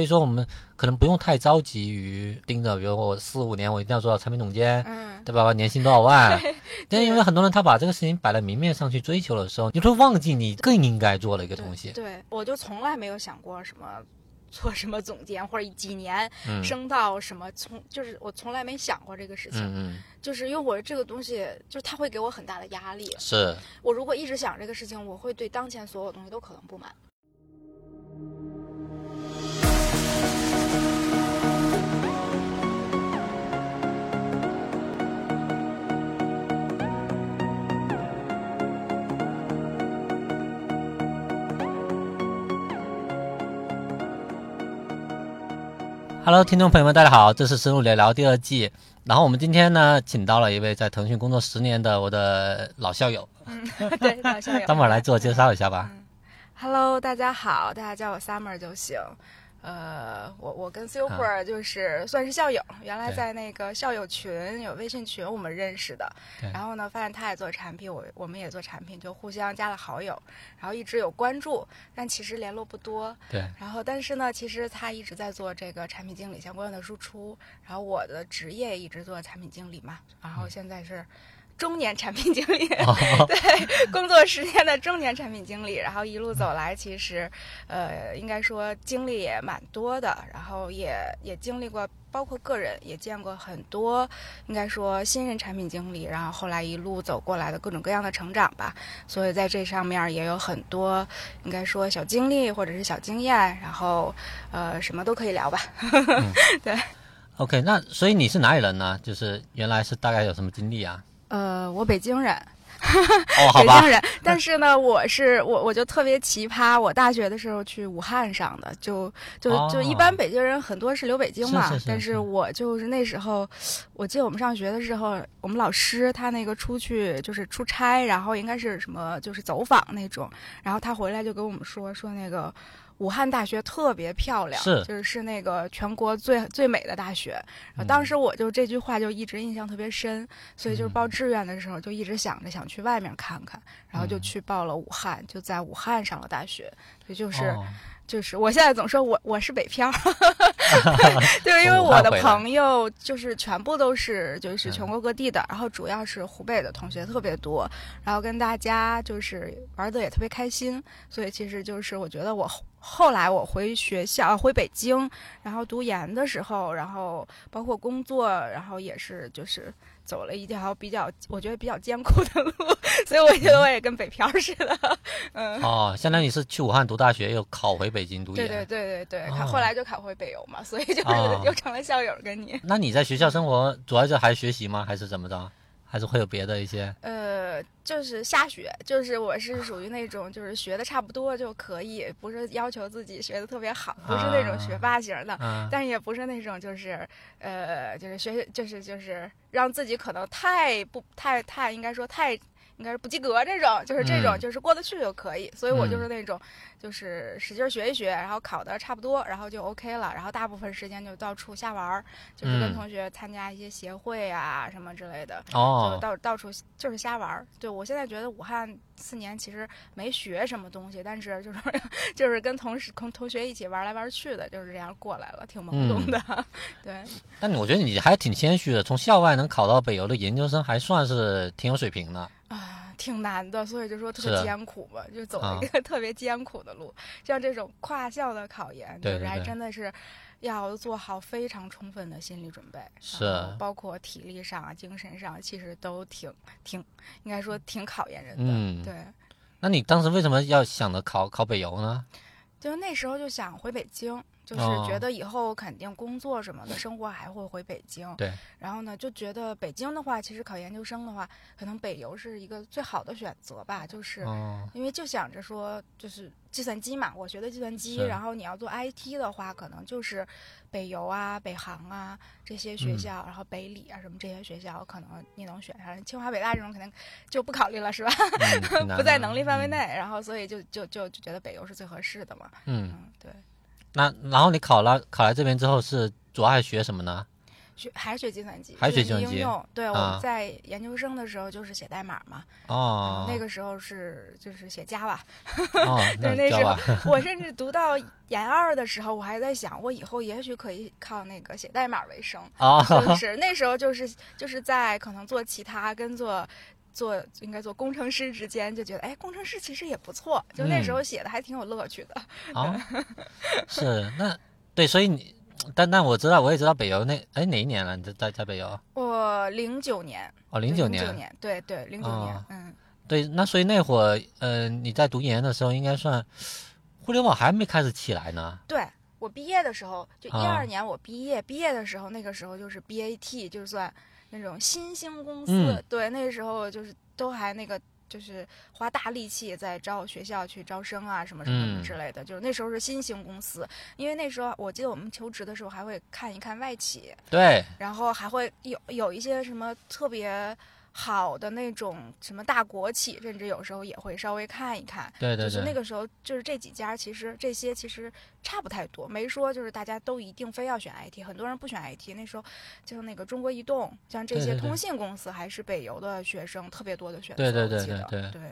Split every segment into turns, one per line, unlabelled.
所以说我们可能不用太着急于盯着，比如我四五年我一定要做到产品总监，
嗯，
对吧？我年薪多少万？但因为很多人他把这个事情摆在明面上去追求的时候，你会忘记你更应该做的一个东西。
对，我就从来没有想过什么做什么总监或者几年
嗯
升到什么，从就是我从来没想过这个事情，
嗯嗯，
就是因为我这个东西，就是它会给我很大的压力。
是。
我如果一直想这个事情，我会对当前所有东西都可能不满。
Hello，听众朋友们，大家好，这是深入聊聊第二季。然后我们今天呢，请到了一位在腾讯工作十年的我的老校友，嗯
对，老校友。
等会儿来自我介绍一下吧。
Hello，大家好，大家叫我 Summer 就行。呃，我我跟 Super 就是算是校友，原来在那个校友群有微信群我们认识的。然后呢，发现他也做产品，我我们也做产品，就互相加了好友，然后一直有关注，但其实联络不多。
对，
然后，但是呢，其实他一直在做这个产品经理相关的输出，然后我的职业一直做产品经理嘛，然后现在是中年产品经理，
哦
对，工作十年的中年产品经理，然后一路走来，其实，呃，应该说经历也蛮多的，然后也也经历过，包括个人也见过很多，应该说新人产品经理，然后后来一路走过来的各种各样的成长吧，所以在这上面也有很多，应该说小经历或者是小经验，然后呃，什么都可以聊吧。
对 OK，那所以你是哪里人呢？就是原来是大概有什么经历啊？
呃，我北京人，
哦，好吧。
北京，人，但是呢，我是我我就特别奇葩，我大学的时候去武汉上的，就就就
哦
一般北京人很多是留北京嘛，
是是是是。
但是我就是那时候，我记得我们上学的时候，我们老师他那个出去就是出差，然后应该是什么就是走访那种，然后他回来就跟我们说说那个。武汉大学特别漂亮，
是。
就是是那个全国最最美的大学。然后当时我就这句话就一直印象特别深，所以就是报志愿的时候就一直想着想去外面看看，然后就
嗯。
去报了武汉，就在武汉上了大学。所以就是、
哦。
就是，我现在总说我我是北漂，对，因为我的朋友就是全部都是就是
嗯。
全国各地的，然后主要是湖北的同学特别多，然后跟大家就是玩的也特别开心，所以其实就是我觉得我后后来我回学校回北京，然后读研的时候，然后包括工作，然后也是就是走了一条比较我觉得比较艰苦的路，所以我觉得我也跟北漂似的，嗯。
哦，相当于是去武汉读大学，又考回北京读研。
对对对对对，后来就考回北邮嘛，所以就是
哦
又成了校友跟你。
那你在学校生活主要就还是学习吗？还是怎么着？还是会有别的一些？
呃，就是瞎学，就是我是属于那种就是学的差不多就可以，不是要求自己学的特别好，不是那种学霸型的，
啊，
但也不是那种就是呃就是学就是就是让自己可能太不太太应该说太。应该是不及格这种，就是这种，
嗯
就是过得去就可以。所以我
嗯
就是那种，就是使劲学一学，然后考的差不多，然后就 OK 了。然后大部分时间就到处瞎玩儿，就是跟
嗯
同学参加一些协会啊什么之类的。就
哦，
到到处就是瞎玩儿。对我现在觉得武汉四年其实没学什么东西，但是就是 就是跟同事同同学一起玩来玩去的，就是这样过来了，挺懵懂的。对，
但我觉得你还挺谦虚的，从校外能考到北邮的研究生，还算是挺有水平的。
啊，挺难的，所以就说特别艰苦吧，就走了一个 特别艰苦的路。像这种跨校的考研，就是还真的是。要做好非常充分的心理准备，
是
包括体力上啊、精神上，其实都挺挺，应该说挺考验人的。
嗯
对，
那你当时为什么要想着考考北邮呢？
就那时候就想回北京，就是
哦
觉得以后肯定工作什么的，生活还会回北京。
对。
然后呢，就觉得北京的话，其实考研究生的话，可能北邮是一个最好的选择吧。就是
哦，
因为就想着说，就是计算机嘛，我学的计算机，然后你要做 IT 的话，可能就是北邮啊、北航啊这些学
嗯
校，然后北理啊什么这些学校，可能你能选上。清华、北大这种肯定就不考虑了，是吧？不在能力范围内，然后所以就就就就觉得北邮是最合适的嘛。
嗯，
嗯，对。
那然后你考了考来这边之后是主要还学什么呢？
学还是学计算机，
还是学
计算
机
应用。对，我在研究生的时候就是写代码嘛，
哦，
那个时候是就是写 Java。
哦，那
对，那时候？我甚至读到研二的时候，我还在想，我以后也许可以靠那个写代码为生。
哦，
就是那时候就是就是在可能做其他跟做。做应该做工程师之间就觉得，哎，工程师其实也不错，就那时候写的还挺有乐趣的。
哦，是那对，所以你，但但我知道，我也知道北邮那哎哪一年了？你在在在北邮？
我零九年，
哦，
零
零九
年，年，对对，零九年
哦，
嗯，
对，那所以那会儿，呃，你在读研的时候，应该算互联网还没开始起来呢。
对我毕业的时候，就一
啊
二年我毕业，毕业的时候那个时候就是 BAT，就算那种新兴公司，
嗯
对，那时候就是都还那个。就是花大力气在招学校去招生啊，什么什么之类的。就是那时候是新兴公司，因为那时候我记得我们求职的时候还会看一看外企，
对，
然后还会有有一些什么特别好的那种什么大国企，甚至有时候也会稍微看一看。
对对对，
就是那个时候，就是这几家，其实这些其实差不太多，没说就是大家都一定非要选 IT，很多人不选 IT。那时候，就那个中国移动，像这
对对对
些通信公司，还是北邮的学生特别多的选择。
对对对对对
对，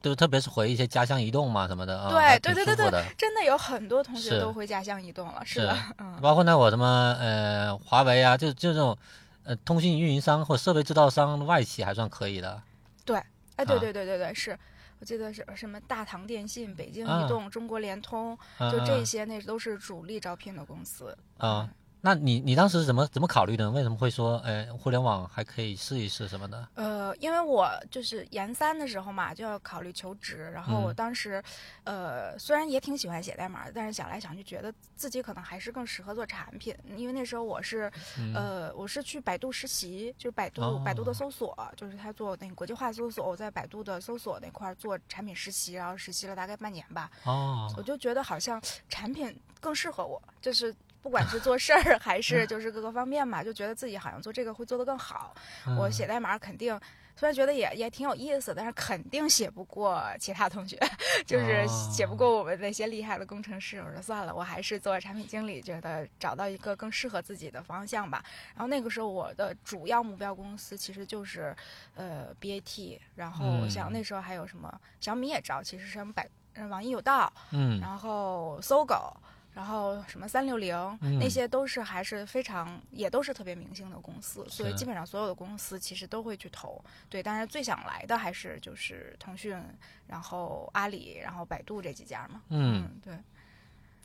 就特别是回一些家乡移动嘛什么的啊，
对
还
对对对
挺舒服的。
真的有很多同学都回家乡移动了，是
是
的，嗯，
包括那会儿什么呃华为啊，就就这种呃通信运营商或设备制造商外企还算可以的。
对哎，对
啊
对对对对，是。我记得是什么大唐电信、北京
啊
移动、中国联通，
嗯
就这
嗯
些，那都是主力招聘的公司。
啊，那你你当时是怎么怎么考虑的？为什么会说，呃，互联网还可以试一试什么的？
呃，因为我就是研三的时候嘛，就要考虑求职，然后我
嗯。
当时，呃，虽然也挺喜欢写代码，但是想来想去，觉得自己可能还是更适合做产品，因为那时候我是，
嗯。
呃，我是去百度实习，就是百度、百度的
哦
搜索，就是他做那个国际化搜索，我在百度的搜索那块儿做产品实习，然后实习了大概半年吧，
哦。
我就觉得好像产品更适合我，就是不管是做事儿 还
嗯
是就是各个方面嘛，就觉得自己好像做这个会做得更好。我
嗯
写代码肯定。虽然觉得也也挺有意思，但是肯定写不过其他同学，就是写不过我们那些厉害的工程师。我说算了，我还是做产品经理，觉得找到一个更适合自己的方向吧。然后那个时候我的主要目标公司其实就是呃 BAT，然后
嗯
像那时候还有什么小米也招，其实什么百呃网易有道，
嗯
然后搜狗，然后什么三六零，
嗯
那些都是还是非常也都是特别明星的公司，所以基本上所有的公司其实都会去投。对，但是最想来的还是就是腾讯，然后阿里，然后百度这几家嘛。
嗯，
对。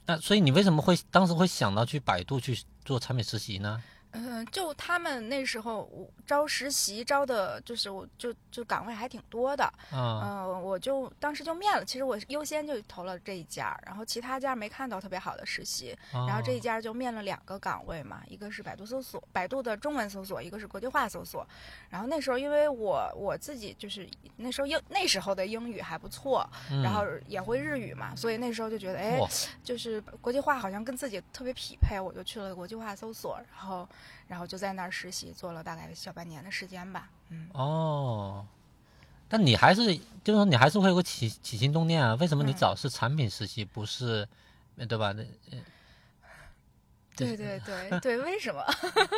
那所以你为什么会当时会想到去百度去做产品实习呢？
嗯，就他们那时候我招实习招的，就是我就就岗位还挺多的，
啊，
嗯，我就当时就面了。其实我优先就投了这一家，然后其他家没看到特别好的实习，然后这一
哦
家就面了两个岗位嘛，一个是百度搜索，百度的中文搜索，一个是国际化搜索。然后那时候因为我我自己就是那时候英那时候的英语还不错，
嗯
然后也会日语嘛，所以那时候就觉得哎，就是国际化好像跟自己特别匹配，我就去了国际化搜索，然后然后就在那儿实习，做了大概小半年的时间吧。嗯，
哦，但你还是就是说你还是会有个起起心动念啊？为什么你
嗯
找是产品实习，不是呃对吧？那
对对对 对，为什么？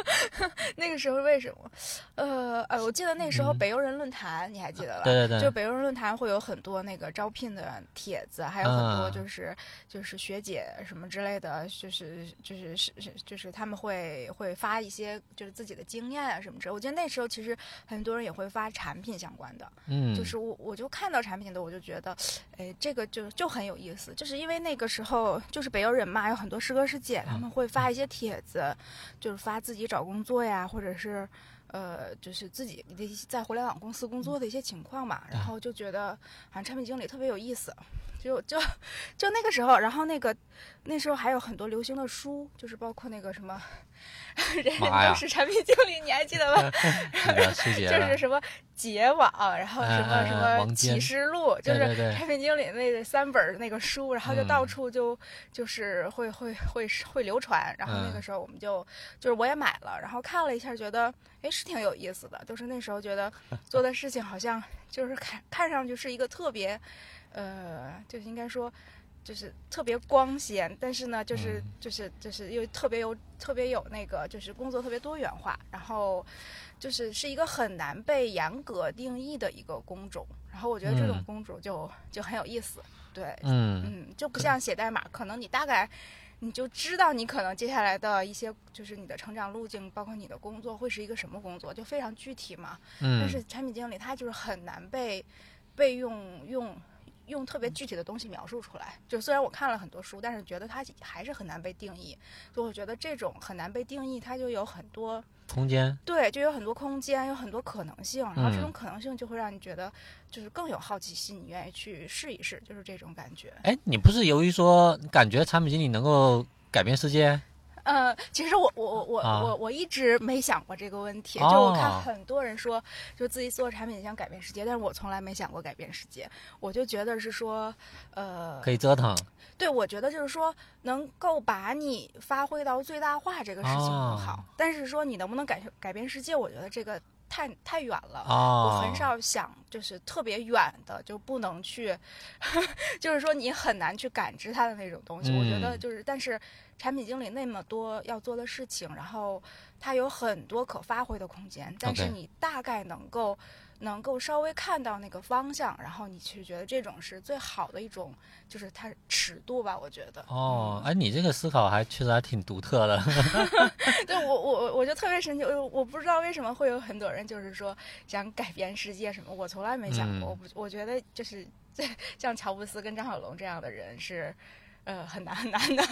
那个时候为什么？呃呃，我记得那时候
嗯
北邮人论坛，你还记得吧？
对对对
就北邮人论坛会有很多那个招聘的帖子，还有很多
啊
就是、就是学姐什么之类的，就是就是是是就是他们会会发一些就是自己的经验啊什么之类。我记得那时候其实很多人也会发产品相关的，
嗯，
就是我我就看到产品的，我就觉得，哎，这个就就很有意思，就是因为那个时候就是北邮人嘛，有很多师哥师姐，他们会发一些帖子，就是发自己找工作呀，或者是。呃，就是自己的在互联网公司工作的一些情况嘛，然后就觉得好像产品经理特别有意思，就就就那个时候，然后那个那时候还有很多流行的书，就是包括那个什么，人 人
妈呀。
都是产品经理，你还记得吗？就是什么结网，然后什么什么启示录，就是产品经理那三本那个书，然后就到
嗯。
处就就是会会会会流传，然后那个
嗯。
时候我们就就是我也买了，然后看了一下，觉得哎是挺有意思的，就是那时候觉得做的事情好像就是看看上去是一个特别，呃，就是应该说。就是特别光鲜，但是呢，就是
嗯
就是就是又特别有特别有那个，就是工作特别多元化，然后就是是一个很难被严格定义的一个工种。然后我觉得这种
嗯
工种就就很有意思，对，
嗯
嗯，就不像写代码，可能你大概你就知道你可能接下来的一些就是你的成长路径，包括你的工作会是一个什么工作，就非常具体嘛。但
嗯
是产品经理他就是很难被被用用用特别具体的东西描述出来。就虽然我看了很多书，但是觉得它还是很难被定义。所以我觉得这种很难被定义，它就有很多
空间，
对，就有很多空间，有很多可能性。然后这种
嗯
可能性就会让你觉得就是更有好奇心，你愿意去试一试，就是这种感觉。
哎，你不是由于说感觉产品经理能够改变世界？
呃，其实我我我我
啊
我我一直没想过这个问题。
哦
就我看很多人说，就自己做产品想改变世界，但是我从来没想过改变世界。我就觉得是说，呃，
可以折腾，
对我觉得就是说，能够把你发挥到最大化这个事情很好。
哦
但是说你能不能改改变世界，我觉得这个太太远了。
哦，
我很少想，就是特别远的，就不能去，就是说你很难去感知它的那种东西。我觉得
嗯
就是，但是产品经理那么多要做的事情，然后他有很多可发挥的空间，但是你大概能够能够稍微看到那个方向，然后你去觉得这种是最好的一种，就是它尺度吧。我觉得
哦，哎，你这个思考还确实还挺独特的。
对我我我我就特别神奇，我我不知道为什么会有很多人就是说想改变世界什么，我从来没想过。
嗯
我不我觉得就是 像乔布斯跟张小龙这样的人是呃很难很难的。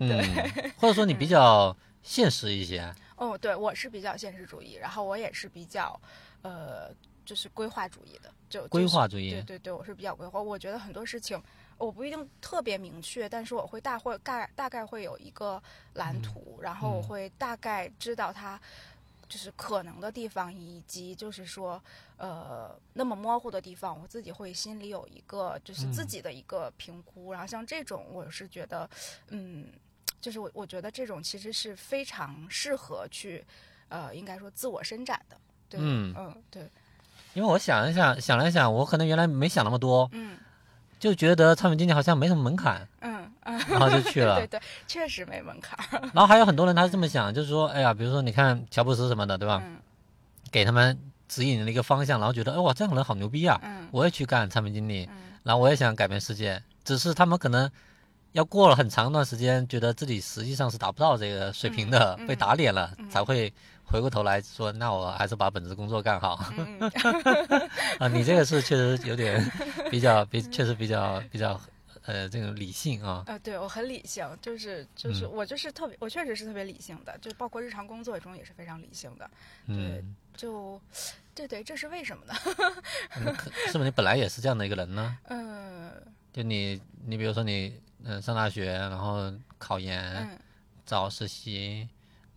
嗯，或者说你比较现实一些。
哦，对我是比较现实主义，然后我也是比较呃就是规划主义的，就
规
就是
划主义
对对对，我是比较规划。我觉得很多事情我不一定特别明确，但是我会大会大大概会有一个蓝图，然后我
嗯
会大概知道它就是可能的地方，以及就是说呃那么模糊的地方，我自己会心里有一个就是自
嗯
己的一个评估。然后像这种，我是觉得嗯，就是我我觉得这种其实是非常适合去呃应该说自我伸展的。对，
嗯
嗯，对，
因为我想一想，想了想，我可能原来没想那么多，
嗯
就觉得产品经理好像没什么门槛，
嗯嗯，
然后就去了
对。对，确实没门槛儿。
然后还有很多人他是这么想，就是说，哎呀，比如说你看乔布斯什么的，对吧？
嗯
给他们指引了一个方向，然后觉得，哎哇，这样的人好牛逼啊！
嗯
我也去干产品经理，
嗯
然后我也想改变世界，只是他们可能要过了很长一段时间，觉得自己实际上是达不到这个水平的，被打脸了，
嗯
才会回过头来说，那我还是把本职工作干好。
嗯，
啊，你这个是确实有点比较比，确实比较比较呃这种理性啊。
呃，对我很理性，就是就是
嗯
我就是特别，我确实是特别理性的，就包括日常工作中也是非常理性的。
嗯，
就，对对，这是为什么呢？
是不是你本来也是这样的一个人呢？
嗯
就你你比如说你嗯、呃上大学，然后考研、
嗯
找实习，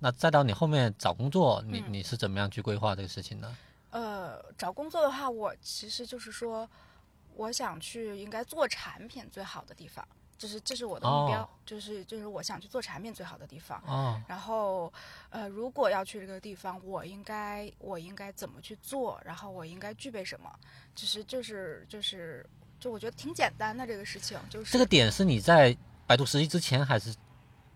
那再到你后面找工作，你
嗯
你是怎么样去规划这个事情呢？
呃，找工作的话，我其实就是说，我想去应该做产品最好的地方，就是这是我的目标，
哦
就是就是我想去做产品最好的地方。
哦，
然后，呃，如果要去这个地方，我应该我应该怎么去做？然后我应该具备什么？其实就是就是就我觉得挺简单的这个事情，就是
这个点是你在百度实习之前，还是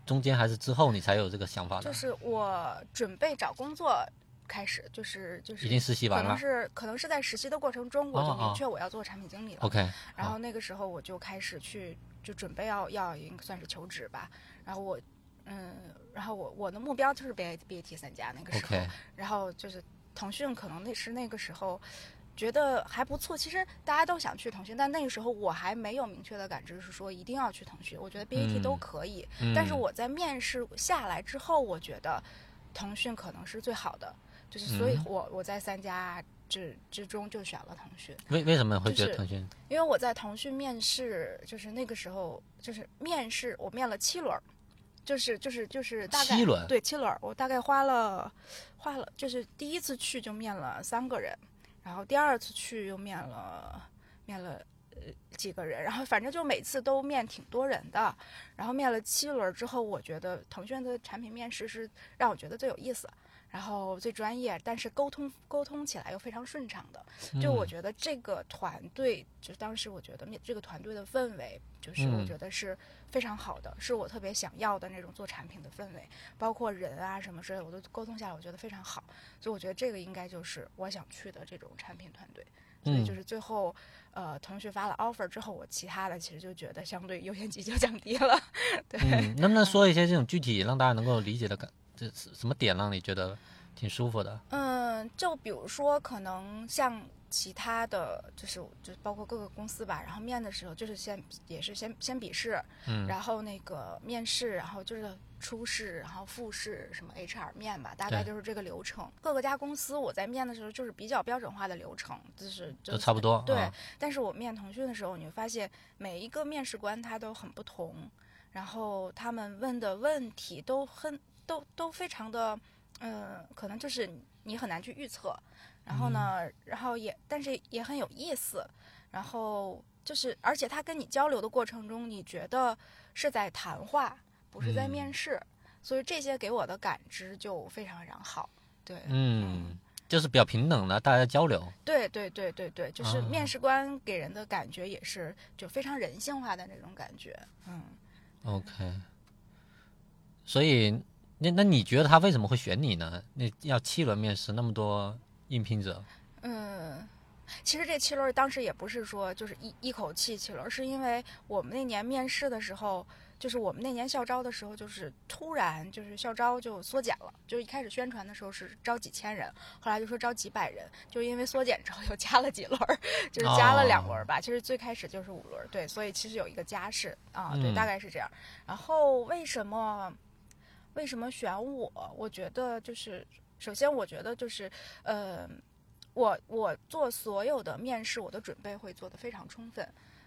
中间，还是之后你才有这个想法的？
就是我准备找工作开始，就是就是
已经实习
可能
完了。
是可能是在实习的过程中，我就明确我要做产品经理了。
OK，
然后那个时候我就开始去就准备要要应该算是求职吧。然后我嗯，然后我我的目标就是 B A B A T 三家那个时候。
OK，
然后就是腾讯，可能那是那个时候觉得还不错。其实大家都想去腾讯，但那个时候我还没有明确的感知是说一定要去腾讯。我觉得 BAT
嗯
都可以，
嗯
但是我在面试下来之后，我觉得腾讯可能是最好的，就是所以
嗯
我我在三家之之中就选了腾讯。
为为什么会觉
就是
得腾讯？
因为我在腾讯面试，就是那个时候就是面试，我面了七轮儿，就是就是就是大概
七轮
对七轮儿，我大概花了花了，就是第一次去就面了三个人，然后第二次去又面了面了呃几个人，然后反正就每次都面挺多人的，然后面了七轮之后，我觉得腾讯的产品面试是让我觉得最有意思。然后最专业，但是沟通沟通起来又非常顺畅的，就我觉得这个团队，就当时我觉得这个团队的氛围，就是我觉得是非常好的，是我特别想要的那种做产品的氛围，包括人啊什么之类的，我都沟通下来，我觉得非常好，所以我觉得这个应该就是我想去的这种产品团队。所以就是最后，呃，同学发了 offer 之后，我其他的其实就觉得相对优先级就降低了。对，
能不能说一些这种具体让大家能够理解的感？这什么点让你觉得挺舒服的？
嗯，就比如说，可能像其他的就是就包括各个公司吧，然后面的时候就是先也是先先笔试，
嗯，
然后那个面试，然后就是初试，然后复试，什么 HR 面吧，大概就是这个流程。各个家公司我在面的时候就是比较标准化的流程，就是
就差不多。
对，但是我面腾讯的时候，你会发现每一个面试官他都很不同，然后他们问的问题都很。都都非常的，嗯，可能就是你很难去预测，然后呢，然后也但是也很有意思，然后就是而且他跟你交流的过程中，你觉得是在谈话，不是在面试，所以这些给我的感知就非常非常好，对，
嗯，就是比较平等的大家交流，
对对对对对，就是面试官给人的感觉也是就非常人性化的那种感觉，嗯
，OK，所以。那那你觉得他为什么会选你呢？那要七轮面试，那么多应聘者。
嗯，其实这七轮当时也不是说就是一一口气七轮，是因为我们那年面试的时候，就是我们那年校招的时候，就是突然就是校招就缩减了，就一开始宣传的时候是招几千人，后来就说招几百人，就因为缩减之后又加了几轮，就是加了两轮吧。其实最开始就是五轮，对，所以其实有一个加试啊，对，大概是这样。然后为什么？为什么选我？我觉得就是，首先我觉得就是，呃，我我做所有的面试，我的准备会做得非常充分。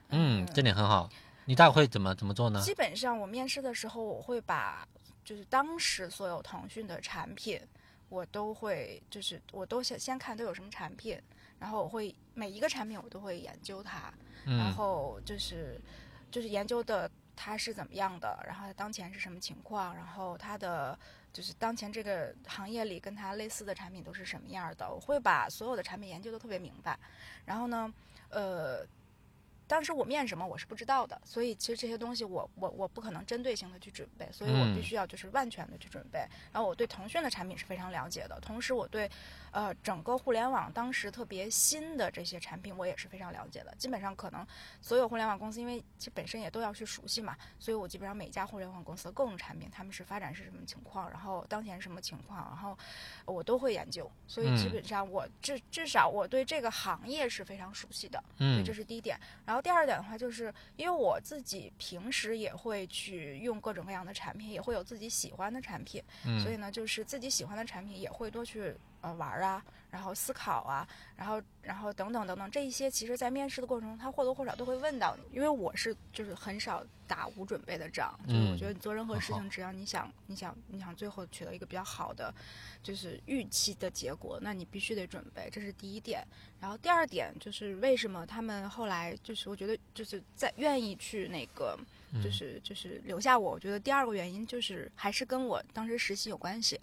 嗯，这点很好。你大概会怎么怎么做呢？
基本上我面试的时候，我会把就是当时所有腾讯的产品，我都会就是我都先先看都有什么产品，然后我会每一个产品我都会研究它，然后就是就是研究的。它是怎么样的？然后它当前是什么情况？然后它的就是当前这个行业里跟它类似的产品都是什么样的？我会把所有的产品研究的特别明白。然后呢，呃。当时我面什么我是不知道的，所以其实这些东西我我我不可能针对性的去准备，所以我必须要就是万全的去准备。然后我对腾讯的产品是非常了解的，同时我对，呃整个互联网当时特别新的这些产品我也是非常了解的。基本上可能所有互联网公司，因为其本身也都要去熟悉嘛，所以我基本上每一家互联网公司的各种产品，他们是发展是什么情况，然后当前什么情况，然后我都会研究。所以基本上我至至少我对这个行业是非常熟悉的，
嗯，
这是第一点。然后。第二点的话，就是因为我自己平时也会去用各种各样的产品，也会有自己喜欢的产品，嗯所以呢，就是自己喜欢的产品也会多去呃玩啊。然后思考啊，然后然后等等等等，这一些其实，在面试的过程中，他或多或少都会问到你。因为我是就是很少打无准备的仗，就是我觉得你做任何事情，只要你想你想你想最后取得一个比较好的，就是预期的结果，那你必须得准备，这是第一点。然后第二点就是为什么他们后来就是我觉得就是在愿意去那个就是就是留下我，我觉得第二个原因就是还是跟我当时实习有关系。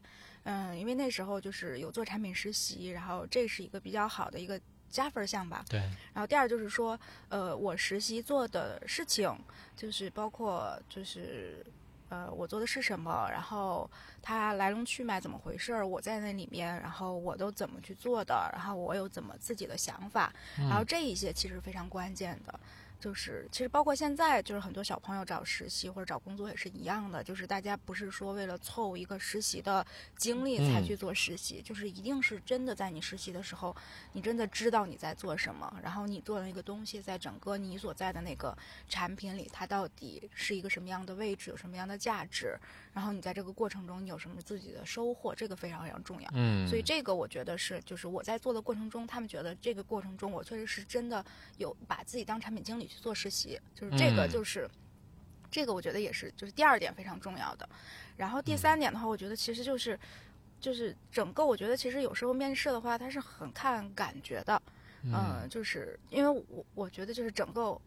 嗯，因为那时候就是有做产品实习，然后这是一个比较好的一个加分项吧。
对。
然后第二就是说，呃，我实习做的事情，就是包括就是，呃，我做的是什么，然后它来龙去脉怎么回事儿，我在那里面，然后我都怎么去做的，然后我有怎么自己的想法，然后这一些其实非常关键的。就是其实包括现在，就是很多小朋友找实习或者找工作也是一样的，就是大家不是说为了凑一个实习的经历才去做实习，就是一定是真的在你实习的时候，你真的知道你在做什么，然后你做的那个东西在整个你所在的那个产品里，它到底是一个什么样的位置，有什么样的价值，然后你在这个过程中你有什么自己的收获，这个非常非常重要。
嗯，
所以这个我觉得是，就是我在做的过程中，他们觉得这个过程中我确实是真的有把自己当产品经理。去做实习，就是这个，就是这个，我觉得也是，就是第二点非常重要的。然后第三点的话，我觉得其实就是，就是整个，我觉得其实有时候面试的话，它是很看感觉的。嗯，就是因为我我觉得就是整个。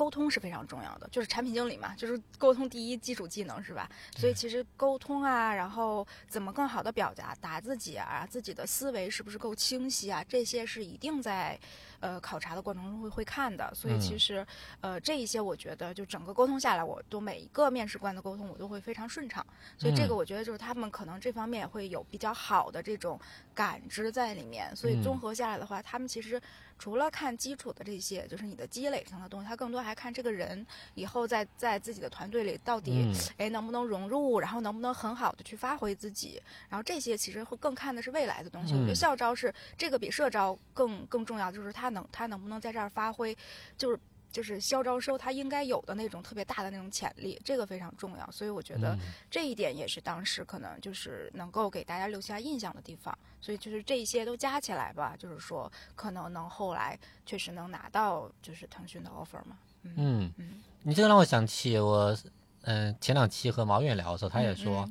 沟通是非常重要的，就是产品经理嘛，就是沟通第一基础技能是吧？所以其实沟通啊，然后怎么更好的表达达自己啊，自己的思维是不是够清晰啊，这些是一定在。呃，考察的过程中会会看的，所以其实，呃，这一些我觉得就整个沟通下来，我都每一个面试官的沟通我都会非常顺畅，所以这个我觉得就是他们可能这方面会有比较好的这种感知在里面，所以综合下来的话，他们其实除了看基础的这些，就是你的积累上的东西，他更多还看这个人以后在在自己的团队里到底哎能不能融入，然后能不能很好的去发挥自己，然后这些其实会更看的是未来的东西。我觉得校招是这个比社招更更重要，就是他。能他能不能在这儿发挥，就是就是校招收他应该有的那种特别大的那种潜力，这个非常重要。所以我觉得这一点也是当时可能就是能够给大家留下印象的地方。所以就是这些都加起来吧，就是说可能能后来确实能拿到就是腾讯的 offer 嘛。
嗯嗯，你这个让我想起我嗯前两期和毛远聊的时候，他也说。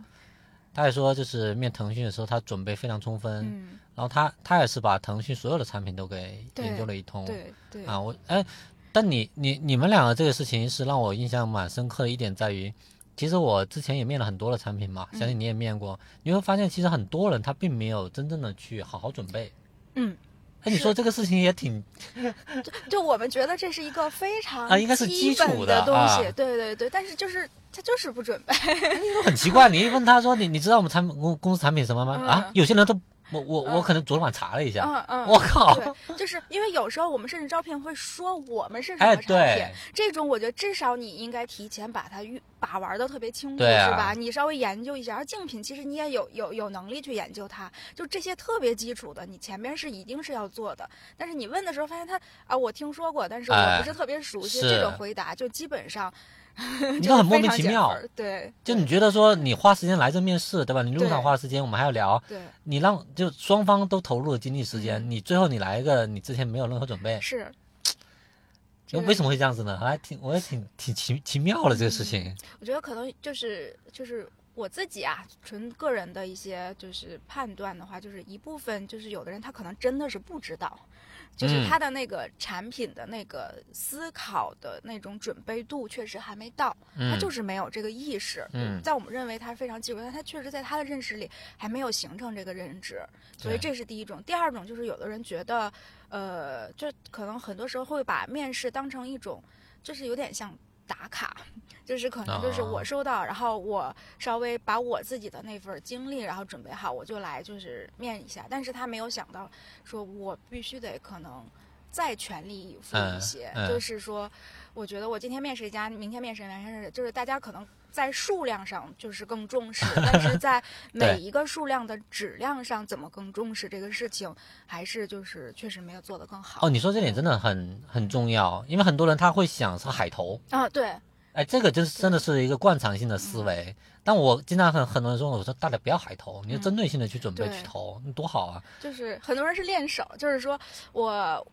他也说，就是面腾讯的时候，他准备非常充分，然后他他也是把腾讯所有的产品都给研究了一通，
对对
啊，我哎，但你你你们两个这个事情是让我印象蛮深刻的一点在于，其实我之前也面了很多的产品嘛，相信你也面过，你会发现其实很多人他并没有真正的去好好准备，
嗯。
哎，你说这个事情也挺，
就就我们觉得这是一个非常
啊，应该是基
础
的
东西，对对对，但是就是他就是不准备。
很奇怪，你一问他说你你知道我们产品公公司产品什么吗？啊，有些人都。我我我可能昨晚查了一下，
嗯嗯，
我靠，
对，就是因为有时候我们甚至招聘会说我们是什么产品，这种我觉得至少你应该提前把它预把玩的特别清楚，是吧？你稍微研究一下，而竞品其实你也有有有能力去研究它，就这些特别基础的，你前面是一定是要做的。但是你问的时候发现他啊，我听说过，但是我不是特别熟悉，这种回答就基本上。
你都很莫名其妙，
对，
就你觉得说你花时间来这面试，对吧？你路上花时间，我们还要聊，
对，
你让就双方都投入了精力时间，你最后你来一个你之前没有任何准备，
是，就
为什么会这样子呢？还挺我也挺挺奇奇妙的这个事情。
我觉得可能就是就是我自己啊，纯个人的一些就是判断的话，就是一部分就是有的人他可能真的是不知道。就是他的那个产品的那个思考的那种准备度确实还没到，他就是没有这个意识。嗯，在我们认为他非常技术，但他确实在他的认识里还没有形成这个认知，所以这是第一种。第二种就是有的人觉得，呃，就可能很多时候会把面试当成一种，就是有点像。打卡，就是可能就是我收到，然后我稍微把我自己的那份经历，然后准备好，我就来就是面一下。但是他没有想到，说我必须得可能再全力以赴一些，就是说，我觉得我今天面试一家，明天面试一家，就是大家可能。在数量上就是更重视，但是在 每一个数量的质量上怎么更重视这个事情，还是就是确实没有做得更好。
哦，你说这点真的很很重要，因为很多人他会想是海投
啊，对，
哎，这个就是真的是一个惯常性的思维。但我经常很很多人说，我说大家不要海投，你就针对性的去准备去投，多好啊。
就是很多人是练手，就是说我。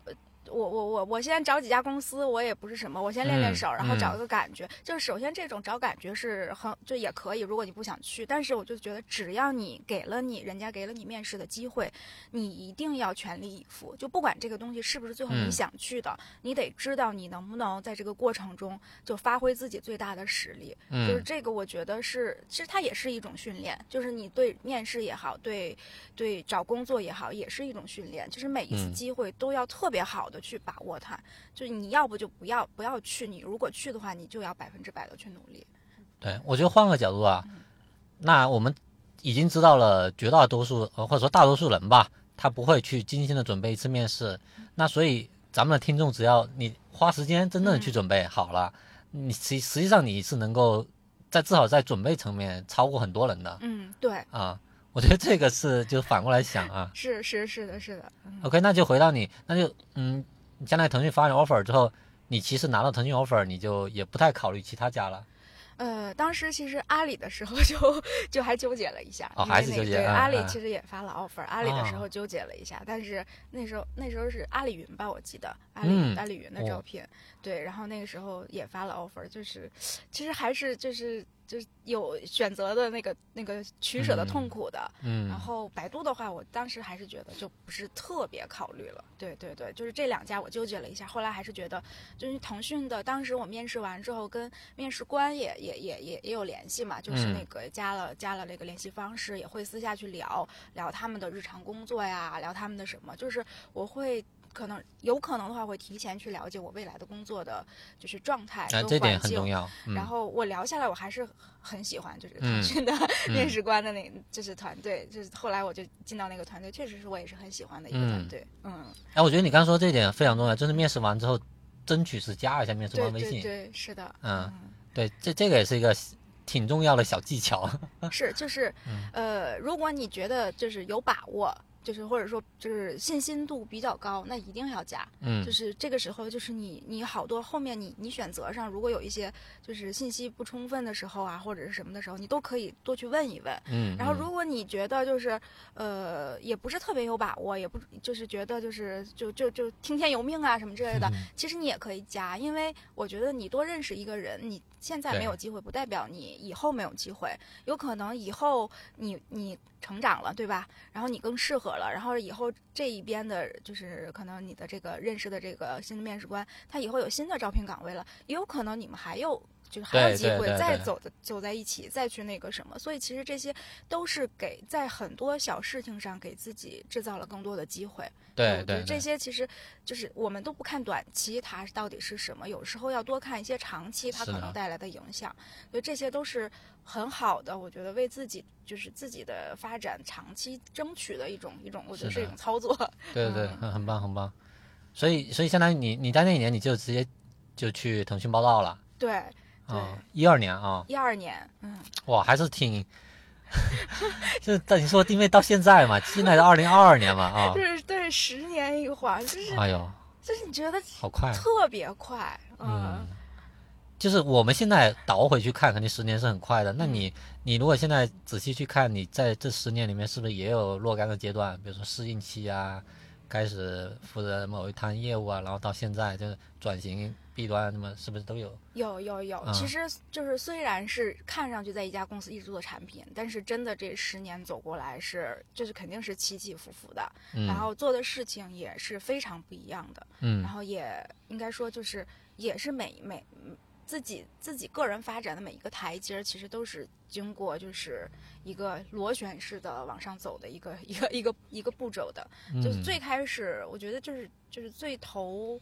我我我我先找几家公司，我也不是什么，我先练练手，然后找一个感觉。就是首先这种找感觉是很就也可以，如果你不想去，但是我就觉得只要你给了你人家给了你面试的机会，你一定要全力以赴。就不管这个东西是不是最后你想去的，你得知道你能不能在这个过程中就发挥自己最大的实力。就是这个，我觉得是其实它也是一种训练，就是你对面试也好，对对找工作也好，也是一种训练。就是每一次机会都要特别好的。去把握它，就是你要不就不要不要去，你如果去的话，你就要百分之百的去努力。
对，我觉得换个角度啊，那我们已经知道了绝大多数或者说大多数人吧，他不会去精心的准备一次面试。那所以咱们的听众，只要你花时间真正的去准备好了，你实实际上你是能够在至少在准备层面超过很多人的。
嗯，对
啊。我觉得这个是就反过来想啊，
是是是的，是的。
OK，那就回到你，那就嗯，将来腾讯发你 offer 之后，你其实拿到腾讯 offer，你就也不太考虑其他家了。
呃，当时其实阿里的时候就 就还纠结了一下，
哦，还是纠结。
对，阿里其实也发了 offer，阿里的时候纠结了一下，但是那时候那时候是阿里云吧，我记得阿里阿里云的招聘，对，然后那个时候也发了 offer，就是其实还是就是就是有选择的那个那个取舍的痛苦的。
嗯
然后百度的话，我当时还是觉得就不是特别考虑了。对对对，就是这两家我纠结了一下，后来还是觉得，就是腾讯的，当时我面试完之后，跟面试官也也也也也有联系嘛，就是
嗯
那个加了加了那个联系方式，也会私下去聊聊他们的日常工作呀，聊他们的什么，就是我会。可能有可能的话，会提前去了解我未来的工作的就是状态
啊，
跟
这点
环境
很重要。嗯
然后我聊下来，我还是很喜欢，就是
嗯
腾讯的面试官的那，就是团队，就是后来我就进到那个团队，确实是我也是很喜欢的一个团队。嗯，
哎，我觉得你刚刚说这一点非常重要，就是面试完之后，争取是加一下面试官微信。
对对，是的，
嗯对，这这个也是一个挺重要的小技巧。
嗯，是就是
嗯
呃，如果你觉得就是有把握。就是或者说就是信心度比较高，那一定要加。
嗯
就是这个时候，就是你你好多后面你你选择上，如果有一些就是信息不充分的时候啊，或者是什么的时候，你都可以多去问一问。
嗯，
然后，
嗯
如果你觉得就是，呃，也不是特别有把握，也不就是觉得就是就就就听天由命啊什么之类的，
嗯
其实你也可以加，因为我觉得你多认识一个人，你现在没有机会，不代表你以后没有机会，有可能以后你你成长了，对吧？然后你更适合了，然后以后这一边的，就是可能你的这个认识的这个新的面试官，他以后有新的招聘岗位了，也有可能你们还有。就是还有机会再走的走在一起，再去那个什么，所以其实这些都是给在很多小事情上给自己制造了更多的机会。
对对
这些其实就是我们都不看短期它到底是什么，有时候要多看一些长期它可能带来的影响，所以这些都是很好的，我觉得为自己就是自己的发展长期争取的一种一种，我觉得
是
一种操作。
对对对，
嗯。
很很棒很棒。所以所以相当于你你在那一年你就直接就去腾讯报道了
对，对
啊，一二年啊，
一二年，嗯，
哇，还是挺，就是但你说定位到现在嘛，现在是二零二二年嘛啊
就，是对十年一晃，就是
哎呦，
就是你觉得
好快啊，
特别快，
嗯，就是我们现在倒回去看，肯定十年是很快的。那你你如果现在仔细去看，你在这十年里面是不是也有若干个阶段，比如说适应期啊，开始负责某一摊业务啊，然后到现在就是转型 B 端，那么是不是都有？
有有有，
啊。
其实就是虽然是看上去在一家公司一直做产品，但是真的这十年走过来是就是肯定是起起伏伏的，
嗯，
然后做的事情也是非常不一样的，
嗯。
然后也应该说就是也是每每自己自己个人发展的每一个台阶，其实都是经过就是一个螺旋式的往上走的一个一个一个一个步骤的，就是
嗯。
最开始，我觉得就是就是最头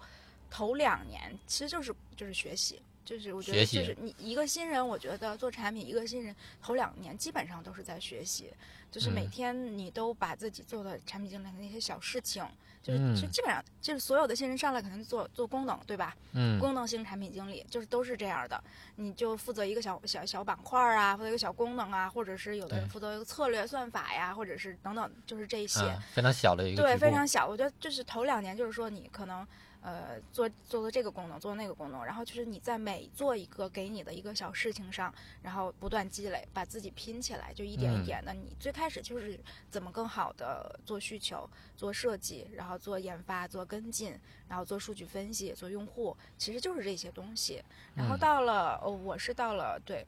头两年，其实就是就是学习，就是我觉得就是你一个新人，我觉得做产品一个新人头两年基本上都是在学习，就是每
嗯。
天你都把自己做的产品经理的那些小事情，就是基本上就是所有的新人上来肯定做做功能，对吧？
嗯。
功能性产品经理就是都是这样的，你就负责一个小小小板块儿啊，负责一个小功能啊，或者是有的人负责一个策略算法呀，或者是等等，就是这些。
啊，非常小的一个
对，非常小。我觉得就是头两年，就是说你可能呃做做做这个功能，做那个功能，然后就是你在每做一个给你的一个小事情上，然后不断积累，把自己拼起来，就一点一
嗯
点的。你最开始就是怎么更好的做需求、做设计，然后做研发、做跟进，然后做数据分析、做用户，其实就是这些东西。然后
嗯
到了，哦，我是到了对。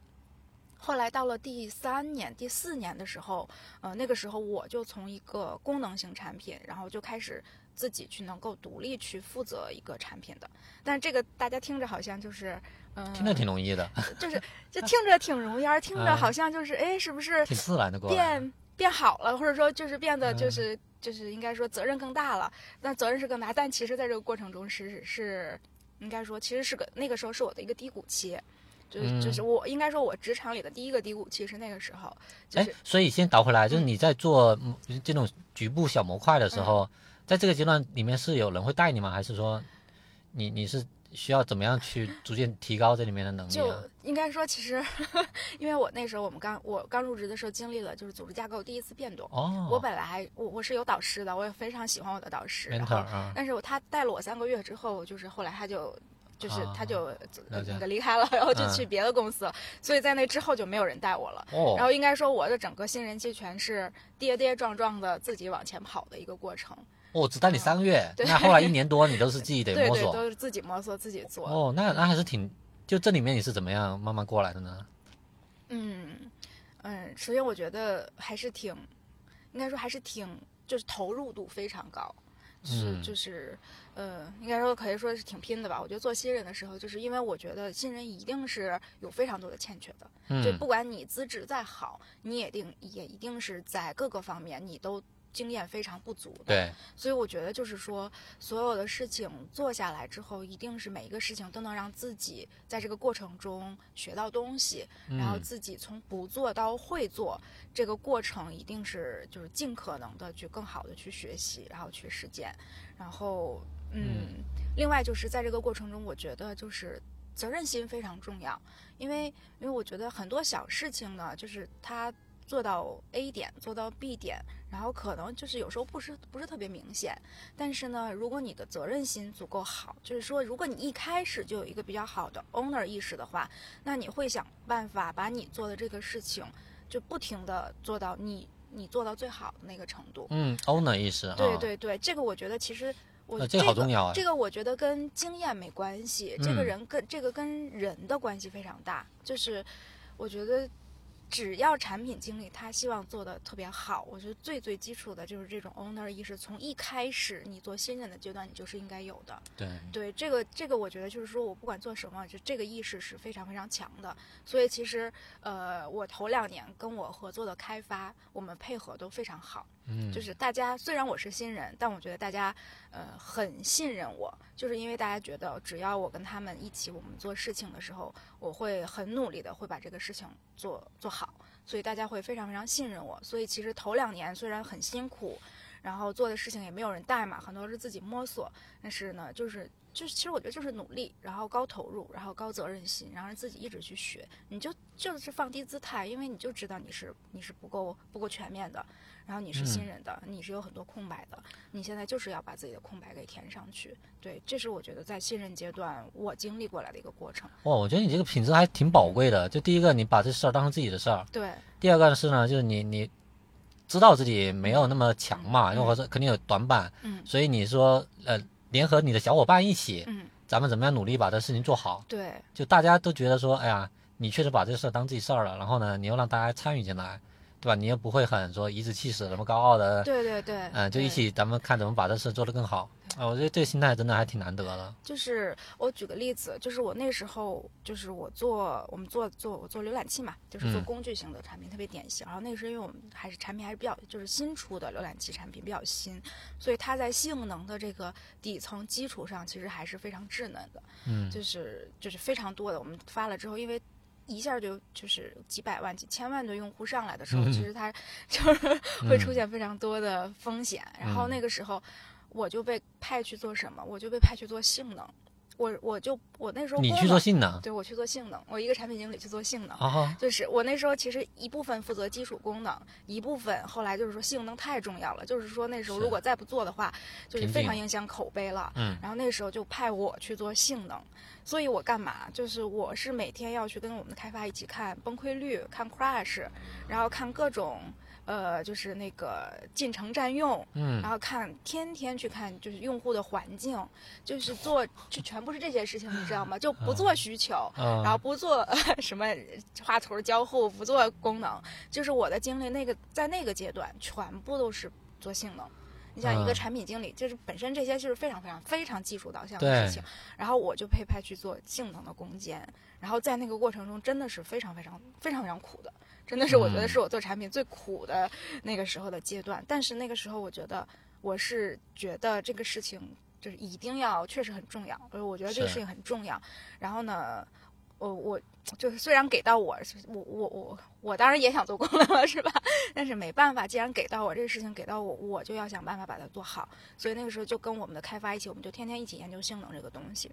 后来到了第三年、第四年的时候，呃，那个时候我就从一个功能型产品，然后就开始自己去能够独立去负责一个产品的。但是这个大家听着好像就是，嗯、
听着挺容易的，
就是 就听着挺容易，而听着
啊
好像就是，哎，是不是
挺自然的。
变变好了，或者说就是变得
嗯
就是、就是应该说责任更大了。那责任是更大，但其实在这个过程中是是应该说其实是个那个时候是我的一个低谷期。就是
嗯
就是我应该说，我职场里的第一个低谷期是那个时候，就
哎
是，
所以先倒回来，就是
嗯
你在做嗯这种局部小模块的时候，在这个阶段里面是有人会带你吗？还是说你你是需要怎么样去逐渐提高这里面的能力
就
啊？
应该说，其实 因为我那时候我们刚我刚入职的时候，经历了就是组织架构第一次变动。
哦，
我本来我我是有导师的，我也非常喜欢我的导师，然
mentor
后
啊，
但是我他带了我三个月之后，就是后来他就。就是
啊
他就那个离开了，然后就
嗯
去别的公司了，所以在那之后就没有人带我了。
哦，
然后应该说我的整个新人期全是跌跌撞撞的自己往前跑的一个过程。
哦，只带你三个月，
对
那后来一年多你都是自己得
对对，
摸索。
都是自己摸索自己做。
哦，那那还是挺，就这里面你是怎么样慢慢过来的呢？
嗯嗯，首先我觉得还是挺，应该说还是挺，就是投入度非常高，是
嗯
就是呃，应该说可以说是挺拼的吧。我觉得做新人的时候，就是因为我觉得新人一定是有非常多的欠缺的，就
嗯
不管你资质再好，你也定也一定是在各个方面你都经验非常不足的。
对，
所以我觉得就是说，所有的事情做下来之后，一定是每一个事情都能让自己在这个过程中学到东西，然后
嗯。
自己从不做到会做，这个过程一定是就是尽可能的去更好的去学习，然后去实践，然后嗯，另外就是在这个过程中，我觉得就是责任心非常重要，因为因为我觉得很多小事情呢，就是它做到 A 点，做到 B 点，然后可能就是有时候不是不是特别明显，但是呢，如果你的责任心足够好，就是说，如果你一开始就有一个比较好的 owner 意识的话，那你会想办法把你做的这个事情，就不停的做到你你做到最好的那个程度。
嗯，owner 意识啊，
对对对，这个我觉得其实我、
呃这个好重要啊
这个我觉得跟经验没关系，这个
嗯
人跟这个跟人的关系非常大。就是我觉得只要产品经理他希望做的特别好，我觉得最最基础的就是这种 owner 意识，从一开始你做新人的阶段，你就是应该有的。
对，
对这个这个，我觉得就是说我不管做什么，就这个意识是非常非常强的。所以其实呃，我头两年跟我合作的开发，我们配合都非常好。
嗯，
就是大家虽然我是新人，但我觉得大家呃很信任我，就是因为大家觉得只要我跟他们一起我们做事情的时候，我会很努力的会把这个事情做做好，所以大家会非常非常信任我。所以其实头两年虽然很辛苦，然后做的事情也没有人带嘛，很多是自己摸索，但是呢，就是就是其实我觉得就是努力，然后高投入，然后高责任心，然后自己一直去学，你就就是放低姿态，因为你就知道你是你是不够不够全面的，然后你是新人的，你是有很多空白的，你现在就是要把自己的空白给填上去。对，这是我觉得在新人阶段我经历过来的一个过程。
哇，我觉得你这个品质还挺宝贵的。就第一个，你把这事儿当成自己的事儿；
对，
第二个是呢，就是你你知道自己没有那么强嘛，
嗯
又或者肯定有短板，
嗯
所以你说呃，联合你的小伙伴一起，
嗯，
咱们怎么样努力把这事情做好？
对，
就大家都觉得说，哎呀，你确实把这事儿当自己事儿了，然后呢，你又让大家参与进来，对吧？你又不会很说颐指气使，什么高傲的，
对对对，
嗯、就一起咱们看怎么把这事做得更好。啊、我觉得这个心态真的还挺难得的。
就是我举个例子，就是我那时候就是我做我们做做我做浏览器嘛，就是做
嗯
工具型的产品，特别典型。然后那个时候因为我们还是产品还是比较就是新出的浏览器产品比较新，所以它在性能的这个底层基础上其实还是非常稚嫩的，
嗯，
就是就是非常多的。我们发了之后，因为一下就就是几百万、几千万的用户上来的时候，
嗯
其实它 就是会出
嗯
现非常多的风险。然后
嗯
那个时候，我就被派去做什么？我就被派去做性能。我我就我那时候
你去做性能
对我去做性能，我一个产品经理去做性能。
啊，
就是我那时候其实一部分负责基础功能，一部分后来就是说性能太重要了，就是说那时候如果再不做的话，就是非常影响口碑了。
嗯
然后那时候就派我去做性能，所以我干嘛？就是我是每天要去跟我们的开发一起看崩溃率、看 crash，然后看各种呃，就是那个进程占用，
嗯。
然后看天天去看就是用户的环境，就是做就全部是这些事情，你知道吗？就不做需求，
嗯，
然后不做 什么画图交互，不做功能，就是我的经历那个在那个阶段全部都是做性能。你像一个
嗯。
产品经理，就是本身这些就是非常非常非常技术导向的事情，然后我就被派去做性能的攻坚，然后在那个过程中真的是非常非常非常非常苦的，真的是我觉得
嗯
是我做产品最苦的那个时候的阶段。但是那个时候我觉得我是觉得这个事情就是一定要确实很重要，呃，我觉得这个事情很重要。然后呢，我我就是虽然给到我，我我我我当然也想做功能了，是吧？但是没办法，既然给到我这个事情给到我，我就要想办法把它做好。所以那个时候就跟我们的开发一起，我们就天天一起研究性能这个东西。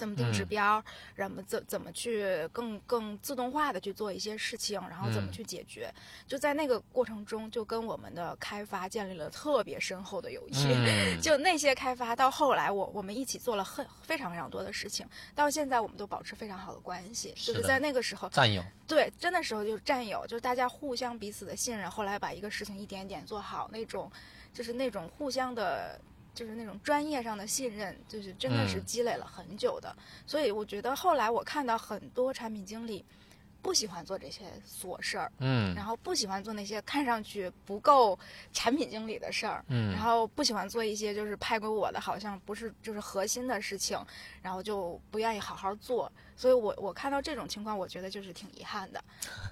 怎么定指
嗯
标，然后怎怎么去更更自动化的去做一些事情，然后怎么
嗯
去解决，就在那个过程中，就跟我们的开发建立了特别深厚的友谊。
嗯
就那些开发到后来我，我们一起做了很非常非常多的事情，到现在我们都保持非常好的关系。就是在那个时候，
战友，
对，真的时候就是战友，就是大家互相彼此的信任，后来把一个事情一点点做好，那种就是那种互相的，就是那种专业上的信任，就是真的是
嗯
积累了很久的。所以我觉得后来我看到很多产品经理不喜欢做这些琐事儿，
嗯
然后不喜欢做那些看上去不够产品经理的事儿，
嗯
然后不喜欢做一些就是派给我的好像不是就是核心的事情，然后就不愿意好好做。所以我我看到这种情况，我觉得就是挺遗憾的，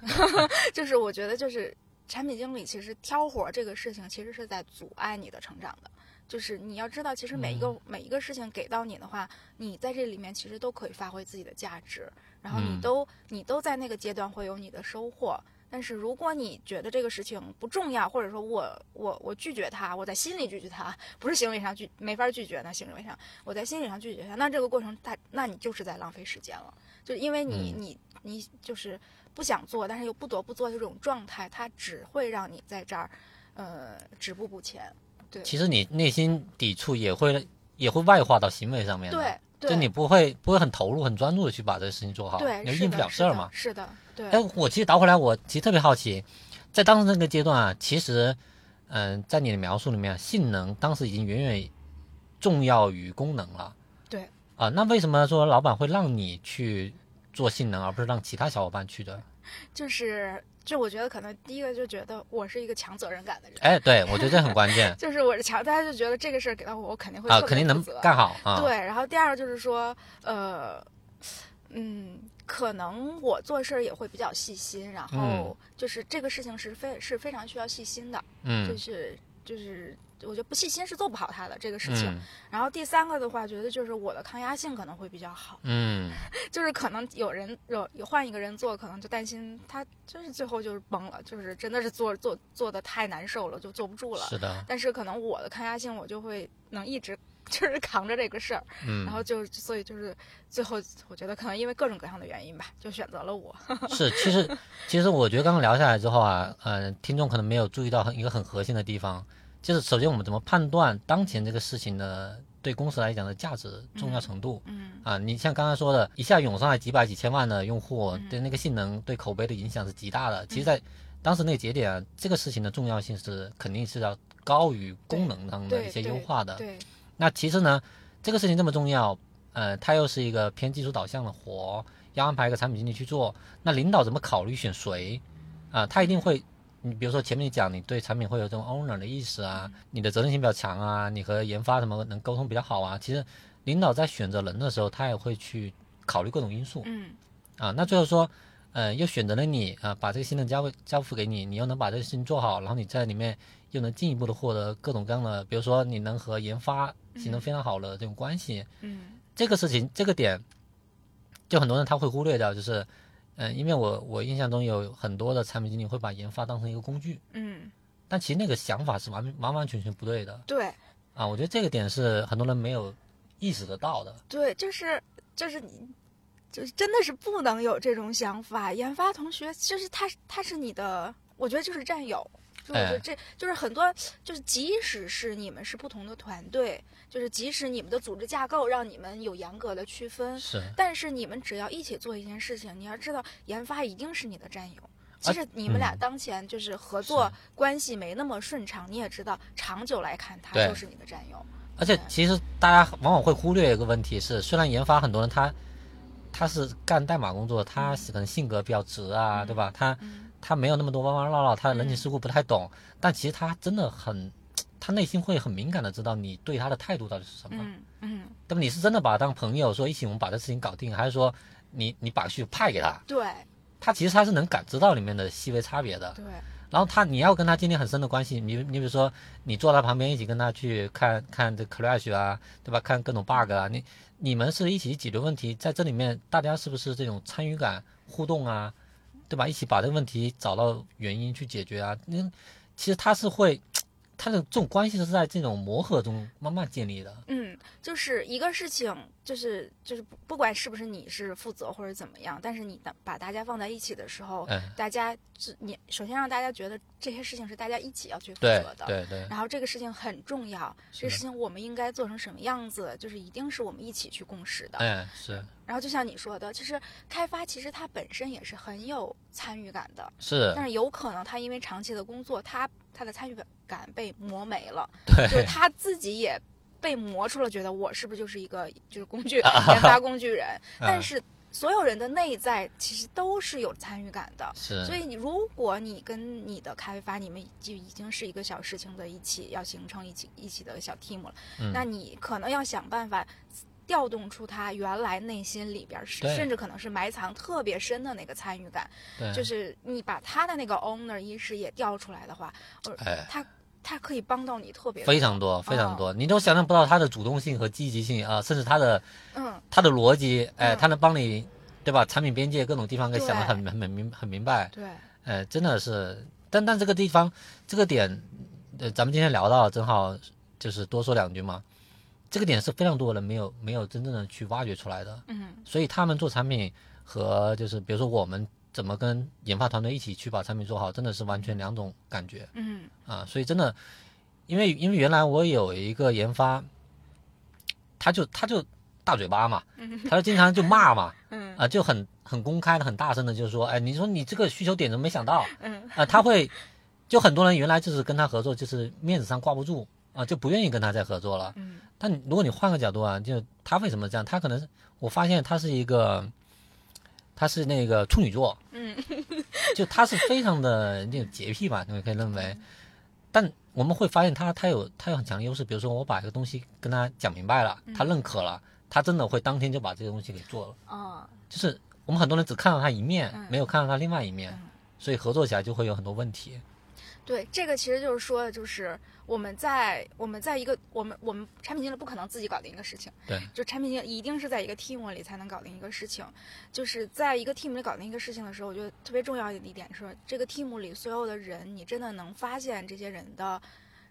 就是我觉得就是产品经理其实挑活儿这个事情其实是在阻碍你的成长的。就是你要知道，其实每一个、
嗯
每一个事情给到你的话，你在这里面其实都可以发挥自己的价值，然后你
嗯
都、你都在那个阶段会有你的收获。但是如果你觉得这个事情不重要，或者说我我我拒绝他，我在心里拒绝他，不是行为上拒没法拒绝那行为上我在心理上拒绝他，那这个过程他那你就是在浪费时间了，就是因为你、
嗯
你你就是不想做，但是又不得不做这种状态，它只会让你在这儿呃止步不前。对
其实你内心抵触也会也会外化到行为上面的，
对对，
就你不会不会很投入、很专注的去把这个事情做好，
对
你就应付了事儿嘛。
是的，是的
哎，，我其实倒回来，我其实特别好奇，在当时那个阶段啊，其实，嗯、在你的描述里面，性能当时已经远远重要于功能了。
对
啊，那为什么说老板会让你去做性能，而不是让其他小伙伴去的？
就是就我觉得可能第一个就觉得我是一个强责任感的人。
哎，对我觉得这很关键
就是我是强，大家就觉得这个事儿给到我，我肯定会
啊，肯定能干好啊。
对，然后第二个就是说，呃，嗯，可能我做事儿也会比较细心，然后就是这个事情是非是非常需要细心的，嗯就
嗯
是就是我觉得不细心是做不好它的这个事情。
嗯
然后第三个的话，觉得就是我的抗压性可能会比较好，
嗯，
就是可能有人有有换一个人做，可能就担心他就是最后就是崩了，就是真的是做做做的太难受了，就坐不住了。
是的，
但是可能我的抗压性，我就会能一直 就是扛着这个事儿，
嗯，
然后就所以就是最后我觉得可能因为各种各样的原因吧，就选择了我。
是，其实其实我觉得刚刚聊下来之后啊，呃，听众可能没有注意到很一个很核心的地方，就是首先我们怎么判断当前这个事情的对公司来讲的价值重要程度。
嗯
啊，你像刚刚说的，一下涌上来几百几千万的用户，
嗯
对那个性能、对口碑的影响是极大的。其实，在当时那个节点啊，这个事情的重要性是肯定是要高于功能上的一些优化的。
对，
那其实呢，这个事情这么重要，呃，它又是一个偏技术导向的活，要安排一个产品经理去做，那领导怎么考虑选谁？啊、他一定会，你比如说前面你讲你对产品会有这种 owner 的意识啊，你的责任心比较强啊，你和研发什么能沟通比较好啊，其实领导在选择人的时候，他也会去考虑各种因素
嗯
啊。那最后说，呃，又选择了你啊，把这个新的交交付给你，你又能把这个事情做好，然后你在里面又能进一步的获得各种各样的，比如说你能和研发形成非常好的这种关系，
嗯
这个事情这个点，就很多人他会忽略掉，就是，嗯、因为我我印象中有很多的产品经理会把研发当成一个工具，
嗯，
但其实那个想法是完完完全全不对的
对
啊！我觉得这个点是很多人没有意识得到的。
对，就是就是你。就是真的是不能有这种想法。研发同学就是他，他是你的，我觉得就是战友。就我觉得
哎。
这就是很多，就是即使是你们是不同的团队，就是即使你们的组织架构让你们有严格的区分，
是，
但是你们只要一起做一件事情，你要知道研发一定是你的战友。即
而
使你们俩
嗯。
当前就是合作关系没那么顺畅，你也知道长久来看他就是你的战友。
而且其实大家往往会忽略一个问题是，虽然研发很多人他他是干代码工作，他是可能性格比较直啊，
嗯
对吧？他
嗯
他没有那么多弯弯绕绕，他人情
嗯
世故不太懂，但其实他真的很，他内心会很敏感的知道你对他的态度到底是什么。
嗯嗯，
对吧？你是真的把他当朋友，说一起我们把这事情搞定，还是说你你把需求派给他？
对
他其实他是能感知到里面的细微差别的。
对，
然后他你要跟他建立很深的关系，你你比如说你坐他旁边一起跟他去看看这 Crash 啊，对吧？看各种 bug 啊，你你们是一起解决问题，在这里面大家是不是这种参与感、互动啊，对吧？一起把这个问题找到原因去解决啊。那其实他是会，他的这种关系是在这种磨合中慢慢建立的。
嗯，就是一个事情，就是就是不不管是不是你是负责或者怎么样，但是你的把大家放在一起的时候，
嗯，
大家是你首先让大家觉得这些事情是大家一起要去负责的。
对对，
然后这个事情很重要，这个事情我们应该做成什么样子，就是一定是我们一起去共识的。
嗯是
然后就像你说的，其实开发其实它本身也是很有参与感的，
是，
但是有可能他因为长期的工作，他他的参与感被磨没了，
对
就是他自己也被磨出了，觉得我是不是就是一个就是工具 研发工具人？但是所有人的内在其实都是有参与感的。
是，
所以你如果你跟你的开发，你们就已经是一个小事情的一起要形成一起一起的小 team 了，
嗯
那你可能要想办法调动出他原来内心里边是甚至可能是埋藏特别深的那个参与感，
对，
就是你把他的那个 owner 意识也调出来的话，呃，
哎，
他他可以帮到你特别
非常多非常
哦
多，你都想象不到他的主动性和积极性啊，甚至他的
嗯。
他的逻辑，哎，
嗯。
他能帮你，对吧？产品边界各种地方给想得很很很明很明白，
对。
哎，真的是，但但这个地方这个点，呃，咱们今天聊到，正好就是多说两句嘛。这个点是非常多人没有没有真正的去挖掘出来的，
嗯
所以他们做产品和就是比如说我们怎么跟研发团队一起去把产品做好，真的是完全两种感觉
嗯
啊。所以真的，因为因为原来我有一个研发，他就他就大嘴巴嘛，他就经常就骂嘛，
嗯
啊，就很很公开的、很大声的，就是说，哎，你说你这个需求点怎么没想到？
嗯
啊，他会，就很多人原来就是跟他合作，就是面子上挂不住啊，就不愿意跟他再合作了。
嗯
但如果你换个角度啊，就他为什么这样？他可能是我发现他是一个，他是那个处女座，
嗯
就他是非常的那种洁癖吧，你可以认为。但我们会发现他他有他有很强的优势，比如说我把一个东西跟他讲明白了，他认可了，他真的会当天就把这个东西给做了。
啊
就是我们很多人只看到他一面，
嗯
没有看到他另外一面，
嗯
所以合作起来就会有很多问题。
对，这个其实就是说的，就是我们在我们在一个我们我们产品经理不可能自己搞定一个事情，
对，
就产品经理一定是在一个 team 里才能搞定一个事情。就是在一个 team 里搞定一个事情的时候，我觉得特别重要的一点是，这个 team 里所有的人，你真的能发现这些人的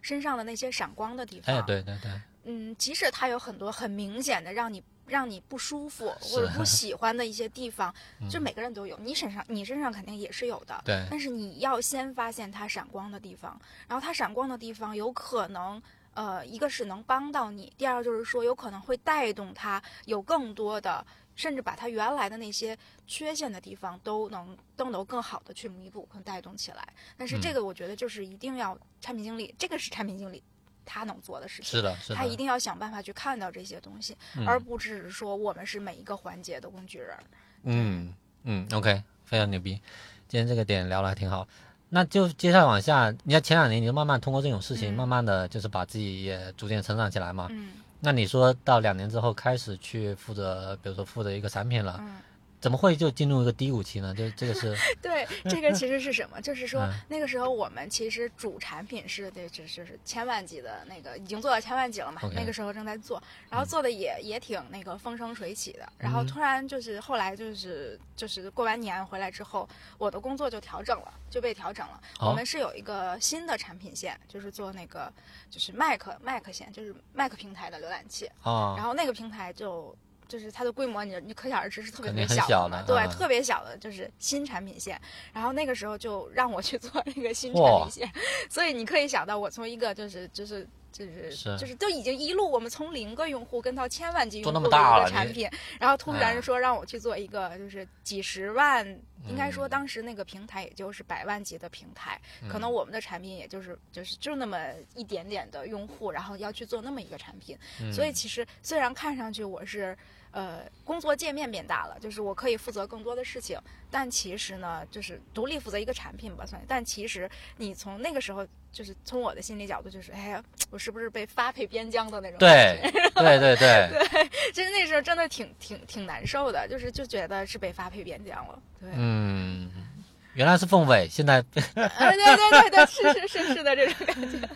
身上的那些闪光的地方。
哎，对对对，
嗯，即使他有很多很明显的让你让你不舒服 或者不喜欢的一些地方，
嗯
就每个人都有，你身上你身上肯定也是有的。
对
但是你要先发现它闪光的地方，然后它闪光的地方有可能，呃，一个是能帮到你，第二就是说有可能会带动它有更多的，甚至把它原来的那些缺陷的地方都能都能更好的去弥补和带动起来。但是这
嗯
个我觉得就是一定要产品经理，这个是产品经理他能做的事情。
是的，是的，
他一定要想办法去看到这些东西，
嗯
而不只是说我们是每一个环节的工具人。
嗯嗯，OK，非常牛逼。今天这个点聊的还挺好，那就接下来往下，你看前两年你就慢慢通过这种事情，
嗯
慢慢的就是把自己也逐渐成长起来嘛。
嗯
那你说到两年之后开始去负责，比如说负责一个产品了，
嗯。
怎么会就进入一个低谷期呢？就这个是
对，这个其实是什么？就是说
嗯
那个时候我们其实主产品是对，就是千万级的那个，已经做到千万级了嘛。那个时候正在做，然后做的也、也挺那个风生水起的。然后
嗯
突然就是后来就是就是过完年回来之后，我的工作就调整了，就被调整了。
哦
我们是有一个新的产品线，就是做那个就是 Mac Mac 线，就是 Mac 平台的浏览器。
啊
然后那个平台就就是它的规模，你你可想而知是特别特别小的，对，
嗯。
特别小的，就是新产品线。然后那个时候就让我去做那个新产品线，所以你可以想到，我从一个就是就是。就是
是
就是都已经一路，我们从零个用户跟到千万级用户的一个产品，然后突然说让我去做一个就是几十万，应该说
嗯。
当时那个平台也就是百万级的平台，可
嗯
能我们的产品也就是就是就那么一点点的用户，然后要去做那么一个产品，
嗯。
所以其实虽然看上去我是呃工作界面变大了，就是我可以负责更多的事情，但其实呢，就是独立负责一个产品吧算。但其实你从那个时候，就是从我的心理角度，就是哎呀，我是不是被发配边疆的那种？，
对对对 对，
其实那时候真的挺挺挺难受的，就是就觉得是被发配边疆了。对，
嗯，原来是凤尾，现在
哎，对对对对，是是是是的这种感觉。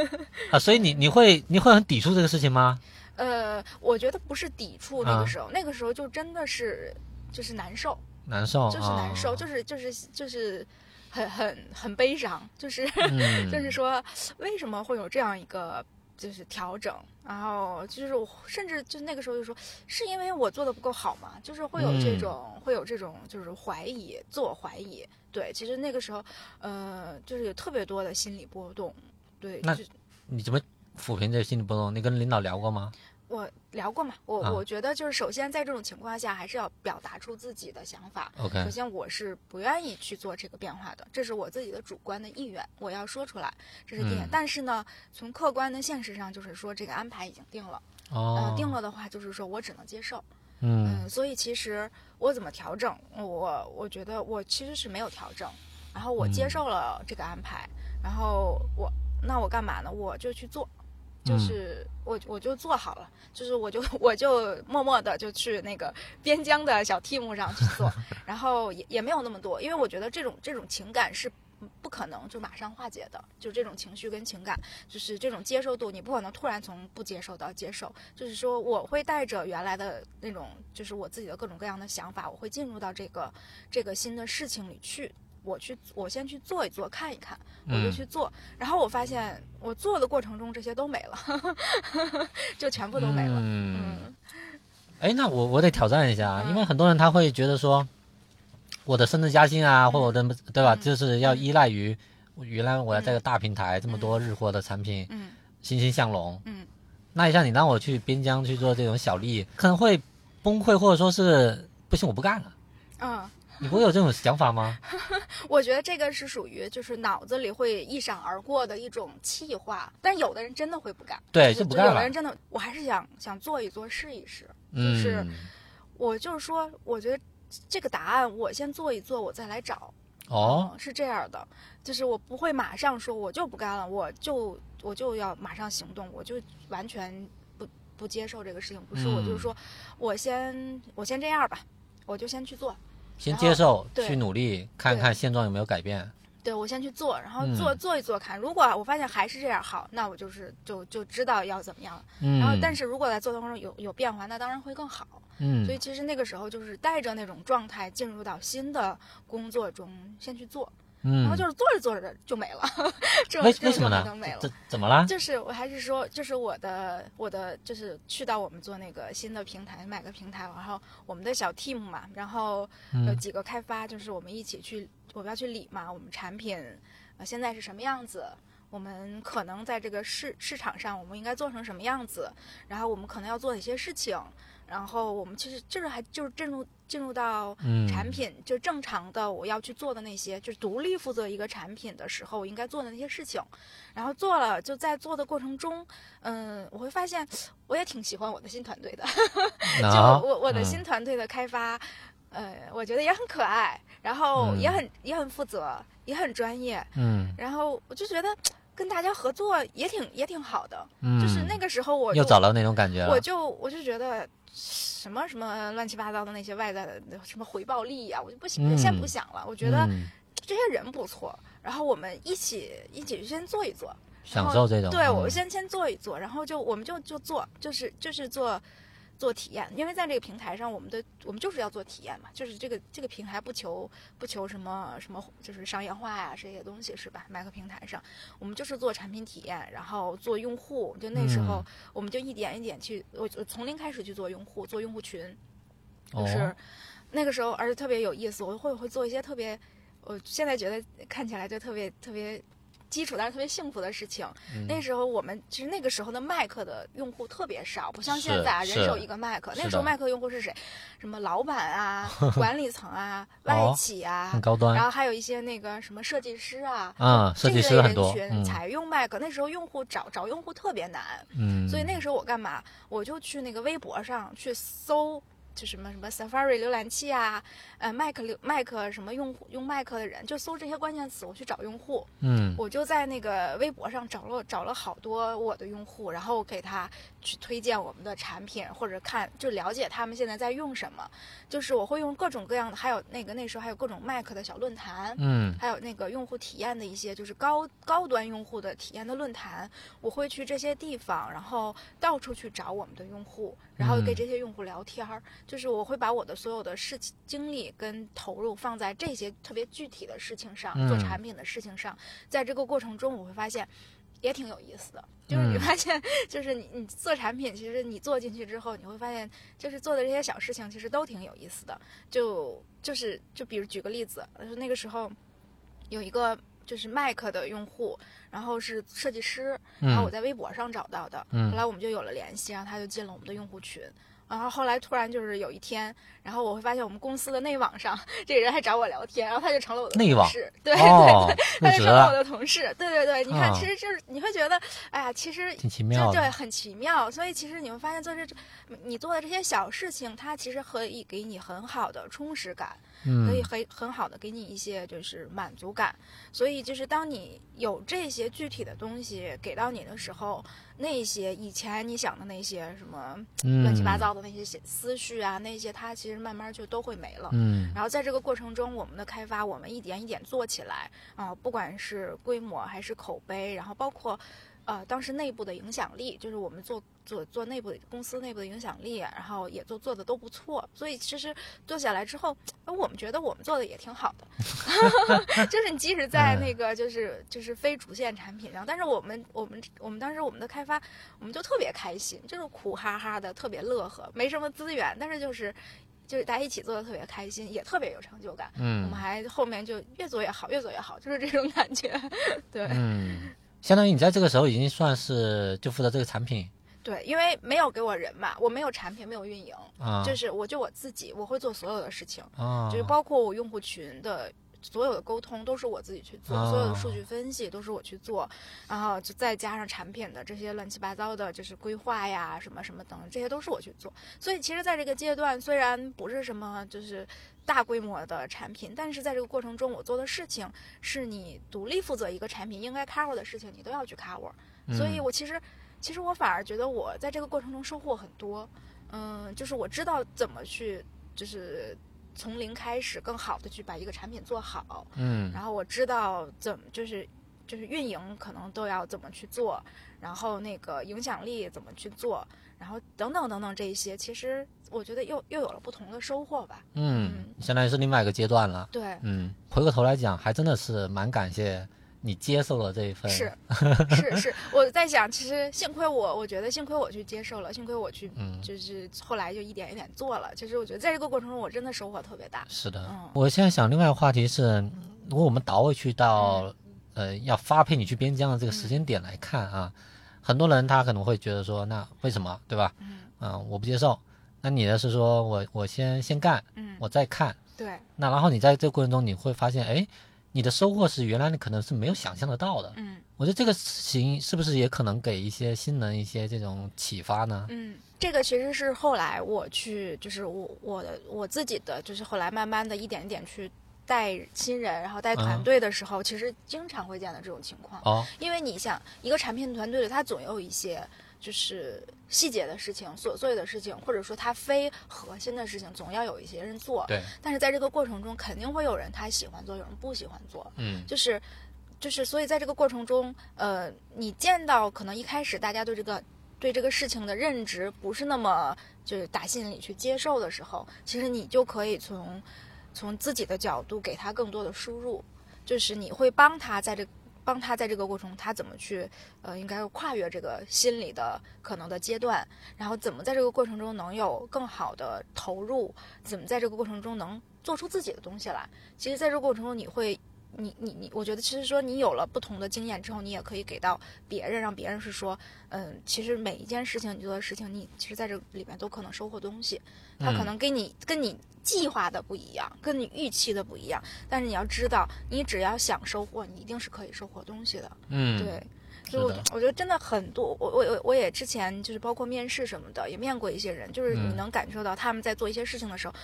啊，所以你你会你会很抵触这个事情吗？
呃，我觉得不是抵触那
啊
个时候，那个时候就真的是就是难受。
难受，
就是难受，
啊
就是就是就是很很很悲伤，就是、
嗯
就是说为什么会有这样一个就是调整，然后就是我甚至就那个时候就说是因为我做的不够好嘛，就是会有这
嗯
种、会有这种就是怀疑，自我怀疑。对，其实那个时候呃就是有特别多的心理波动。对，
那
就
你怎么抚平这心理波动？你跟领导聊过吗？
我聊过嘛，我、
啊
我觉得就是首先在这种情况下还是要表达出自己的想法。
OK，
首先，我是不愿意去做这个变化的，这是我自己的主观的意愿，我要说出来，这是第一点。
嗯
但是呢，从客观的现实上，就是说这个安排已经定了，
哦
呃，，定了的话，就是说我只能接受。
嗯
嗯，所以其实我怎么调整，我我觉得我其实是没有调整，然后我接
嗯
受了这个安排，然后我那我干嘛呢？我就去做，就
嗯
是我我就做好了，就是我就我就默默的就去那个边疆的小 team 上去做，然后也也没有那么多，因为我觉得这种这种情感是。不可能就马上化解的，就这种情绪跟情感，就是这种接受度，你不可能突然从不接受到接受。就是说，我会带着原来的那种，就是我自己的各种各样的想法，我会进入到这个这个新的事情里去。我去，我先去做一做，看一看，我就
嗯。
去做。然后我发现，我做的过程中，这些都没了，就全部都没了。
嗯，
嗯。
哎，那我我得挑战一下，
嗯
因为很多人他会觉得说，我的升职加薪啊，或者我的对吧，
嗯。
就是要依赖于原来我要在个大平台这么多日货的产品
嗯。
欣欣向荣。
嗯。
那一下你让我去边疆去做这种小利，可能会崩溃，或者说是不行，我不干了。
嗯，
你不会有这种想法吗？
我觉得这个是属于就是脑子里会一闪而过的一种气话，但有的人真的会不干，
对，
就
就不干了
有的人。真的，我还是想想做一做，试一试。就是
嗯，
我就是说，我觉得这个答案我先做一做，我再来找。
哦，
嗯，是这样的，就是我不会马上说我就不干了，我就我就要马上行动，我就完全不不接受这个事情。不是，我就是
嗯
说我先我先这样吧，我就先去做。
先接受，
对
去努力，看看现状有没有改变。
对，我先去做，然后做、
嗯
做一做看。如果我发现还是这样，好，那我就是就就知道要怎么样了。
嗯，
然后，但是如果在做的过程中有有变化，那当然会更好。
嗯
所以其实那个时候就是带着那种状态进入到新的工作中，先去做，然
嗯
后，就是做着做着就没了，这
为
这
为什么呢
种就没？了
这。怎么了？
就是我还是说，就是我的我的就是去到我们做那个新的平台，买个平台，然后我们的小 team 嘛，然后有
嗯
几个开发，就是我们一起去，我们要去理嘛，我们产品呃现在是什么样子。我们可能在这个市市场上，我们应该做成什么样子？然后我们可能要做哪些事情？然后我们其实就是还就是进入进入到
嗯，
产品就正常的我要去做的那些，就是独立负责一个产品的时候我应该做的那些事情，然后做了，就在做的过程中，嗯，我会发现我也挺喜欢我的新团队的，就
啊
我我的
嗯。
新团队的开发，呃，我觉得也很可爱，然后
嗯。
也很、也很负责，也很专业，
嗯。
然后我就觉得跟大家合作也挺也挺好的，
嗯，
就是那个时候我
又找到那种感觉了。
我就我就觉得什么什么乱七八糟的那些外在的什么回报利益啊，我就不想、
嗯
先不想了。我觉得
嗯
这些人不错，然后我们一起一起先做一做，
享受这种。
对我
们
先先做一做，然后就我们就就做，就是就是做。做体验，因为在这个平台上，我们的我们就是要做体验嘛，就是这个这个平台不求不求什么什么，就是商业化呀、这些东西是吧？麦克平台上，我们就是做产品体验，然后做用户。就那时候
嗯，
我们就一点一点去，我我从零开始去做用户，做用户群，就
哦
是那个时候，而且特别有意思，我会会做一些特别，我现在觉得看起来就特别特别基础，但是特别幸福的事情。
嗯
那时候我们其实那个时候的麦克的用户特别少，不像现在啊，人
是
手一个麦克。那时候麦克用户是谁？什么老板啊、管理层啊、外
哦
企啊
很，高端
然后还有一些那个什么设计师啊。
啊，设计师很多，
人群
嗯
才用麦克，那时候用户找找用户特别难，
嗯，
所以那个时候我干嘛？我就去那个微博上去搜，就什么什么 Safari 浏览器啊，呃，Mac 浏 Mac 什么用户用 Mac 的人，就搜这些关键词，我去找用户。
嗯
我就在那个微博上找了找了好多我的用户，然后给他去推荐我们的产品，或者看就了解他们现在在用什么。就是我会用各种各样的，还有那个那时候还有各种 Mac 的小论坛，
嗯
还有那个用户体验的一些，就是高高端用户的体验的论坛，我会去这些地方，然后到处去找我们的用户，然后跟
嗯
这些用户聊天儿。就是我会把我的所有的事情、精力跟投入放在这些特别具体的事情上，做
嗯
产品的事情上。在这个过程中，我会发现。也挺有意思的，就是你
嗯
发现，就是你你做产品，其实你做进去之后，你会发现，就是做的这些小事情，其实都挺有意思的。就就是就比如举个例子，就是那个时候有一个就是 Mac 的用户，然后是设计师，然后我
嗯
在微博上找到的，
嗯
后来我们就有了联系，然后他就进了我们的用户群。然后后来突然就是有一天，然后我会发现我们公司的内网上这个人还找我聊天，然后他就成了我的
内网
同事，对
哦
对，
入职
他就成了我，的同事，对对对，你看，
啊
其实就是你会觉得，哎呀，其实
挺奇
就
妙的。
对很奇妙，所以其实你会发现做这你做的这些小事情，它其实可以给你很好的充实感，可以
嗯
很很好的给你一些就是满足感。所以就是当你有这些具体的东西给到你的时候，那些以前你想的那些什么
嗯，
乱七八糟的那些思绪啊，那些它其实慢慢就都会没了。
嗯
然后在这个过程中，我们的开发，我们一点一点做起来啊、不管是规模还是口碑，然后包括，呃，当时内部的影响力，就是我们做做做内部的公司内部的影响力，然后也做做的都不错。所以其实做下来之后，呃我们觉得我们做的也挺好的，就是你即使在那个就是就是非主线产品上，但是我们我们我们当时我们的开发，我们就特别开心，就是苦哈哈的，特别乐呵，没什么资源，但是就是。就是大家一起做的特别开心，也特别有成就感。我
嗯
们还后面就越做越好，越做越好，就是这种感觉。对、
嗯，相当于你在这个时候已经算是就负责这个产品
对，因为没有给我人嘛，我没有产品，没有运营，
啊，
就是我就我自己，我会做所有的事情，
啊，
就是包括我用户群的。所有的沟通都是我自己去做，
哦
所有的数据分析都是我去做，然后就再加上产品的这些乱七八糟的，就是规划呀、什么什么等等，这些都是我去做。所以其实，在这个阶段，虽然不是什么就是大规模的产品，但是在这个过程中，我做的事情是你独立负责一个产品应该 cover 的事情，你都要去 cover。所以
嗯
我其实，其实我反而觉得我在这个过程中收获很多。嗯，就是我知道怎么去，就是从零开始，更好的去把一个产品做好。
嗯
然后我知道怎么就是就是运营可能都要怎么去做，然后那个影响力怎么去做，然后等等等等这一些，其实我觉得又又有了不同的收获吧。
嗯，相当于是另外一个阶段了。
对，
嗯，回过头来讲，还真的是蛮感谢你接受了这一份。
是 是是，我在想，其实幸亏我，我觉得幸亏我去接受了，幸亏我去，
嗯
就是后来就一点一点做了。其实我觉得在这个过程中，我真的收获特别大。
是的，
嗯
我现在想另外一个话题是，如果我们倒回去到、
嗯
呃要发配你去边疆的这个时间点来看啊，很多人他可能会觉得说，那为什么对吧？
嗯
嗯、我不接受。那你的是说我我先先干，
嗯，
我再看。
对，
那然后你在这个过程中，你会发现，哎，你的收获是原来你可能是没有想象得到的。
嗯
我觉得这个事情是不是也可能给一些新人一些这种启发呢？
嗯，这个其实是后来我去，就是我我的我自己的，就是后来慢慢的一点一点去带新人，然后带团
嗯
队的时候，其实经常会见到这种情况。
哦，
因为你想，一个产品团队里，它总有一些就是细节的事情、琐碎的事情，或者说它非核心的事情，总要有一些人做。
对，
但是在这个过程中，肯定会有人他喜欢做，有人不喜欢做。
嗯
就是就是，所以在这个过程中，呃，你见到可能一开始大家对这个对这个事情的认知不是那么就是打心里去接受的时候，其实你就可以从从自己的角度给他更多的输入，就是你会帮他在这。帮他在这个过程，他怎么去，呃，应该跨越这个心理的可能的阶段，然后怎么在这个过程中能有更好的投入，怎么在这个过程中能做出自己的东西来。其实，在这个过程中，你会你你你，我觉得其实说你有了不同的经验之后，你也可以给到别人，让别人是说，嗯，其实每一件事情你做的事情，你其实在这里面都可能收获东西。他可
嗯
能跟你跟你计划的不一样，跟你预期的不一样，但是你要知道，你只要想收获，你一定是可以收获东西的。
嗯，
对，就我我觉得真的很多，我我我我也之前就是包括面试什么的，也面过一些人，就是你
嗯
能感受到他们在做一些事情的时候，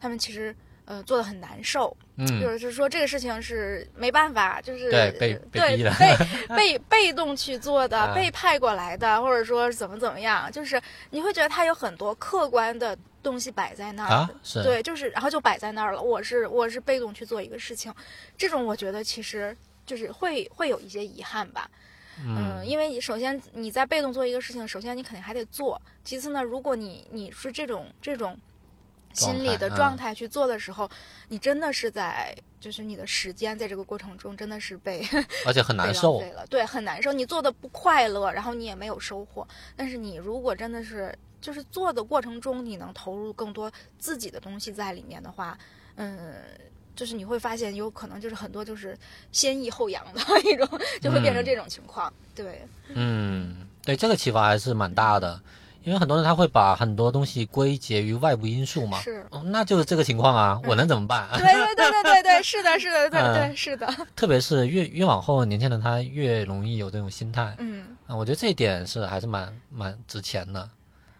他们其实呃做的很难受，
嗯，
就是说这个事情是没办法，就是
对被被的
被 被被动去做的，
啊
被派过来的，或者说怎么怎么样，就是你会觉得他有很多客观的东西摆在那儿。
啊，是，
对，就是然后就摆在那儿了。我是我是被动去做一个事情，这种我觉得其实就是会会有一些遗憾吧。嗯，因为首先你在被动做一个事情，首先你肯定还得做。其次呢，如果你你是这种这种心理的
状态
去做的时候，你真的是在就是你的时间在这个过程中真的是被
而且很 难受，
了，对，很难受。你做的不快乐，然后你也没有收获。但是你如果真的是就是做的过程中，你能投入更多自己的东西在里面的话，嗯。就是你会发现，有可能就是很多就是先抑后扬的一种，就会变成
嗯
这种情况。对，
嗯，对，这个启发还是蛮大的，因为很多人他会把很多东西归结于外部因素嘛，
是，
哦那就是这个情况啊，我能怎么办？
对对对对对对，是的，是的，对
嗯
对是的，
特别是越越往后，年轻人他越容易有这种心态
嗯。
啊，我觉得这一点是还是蛮蛮值钱的，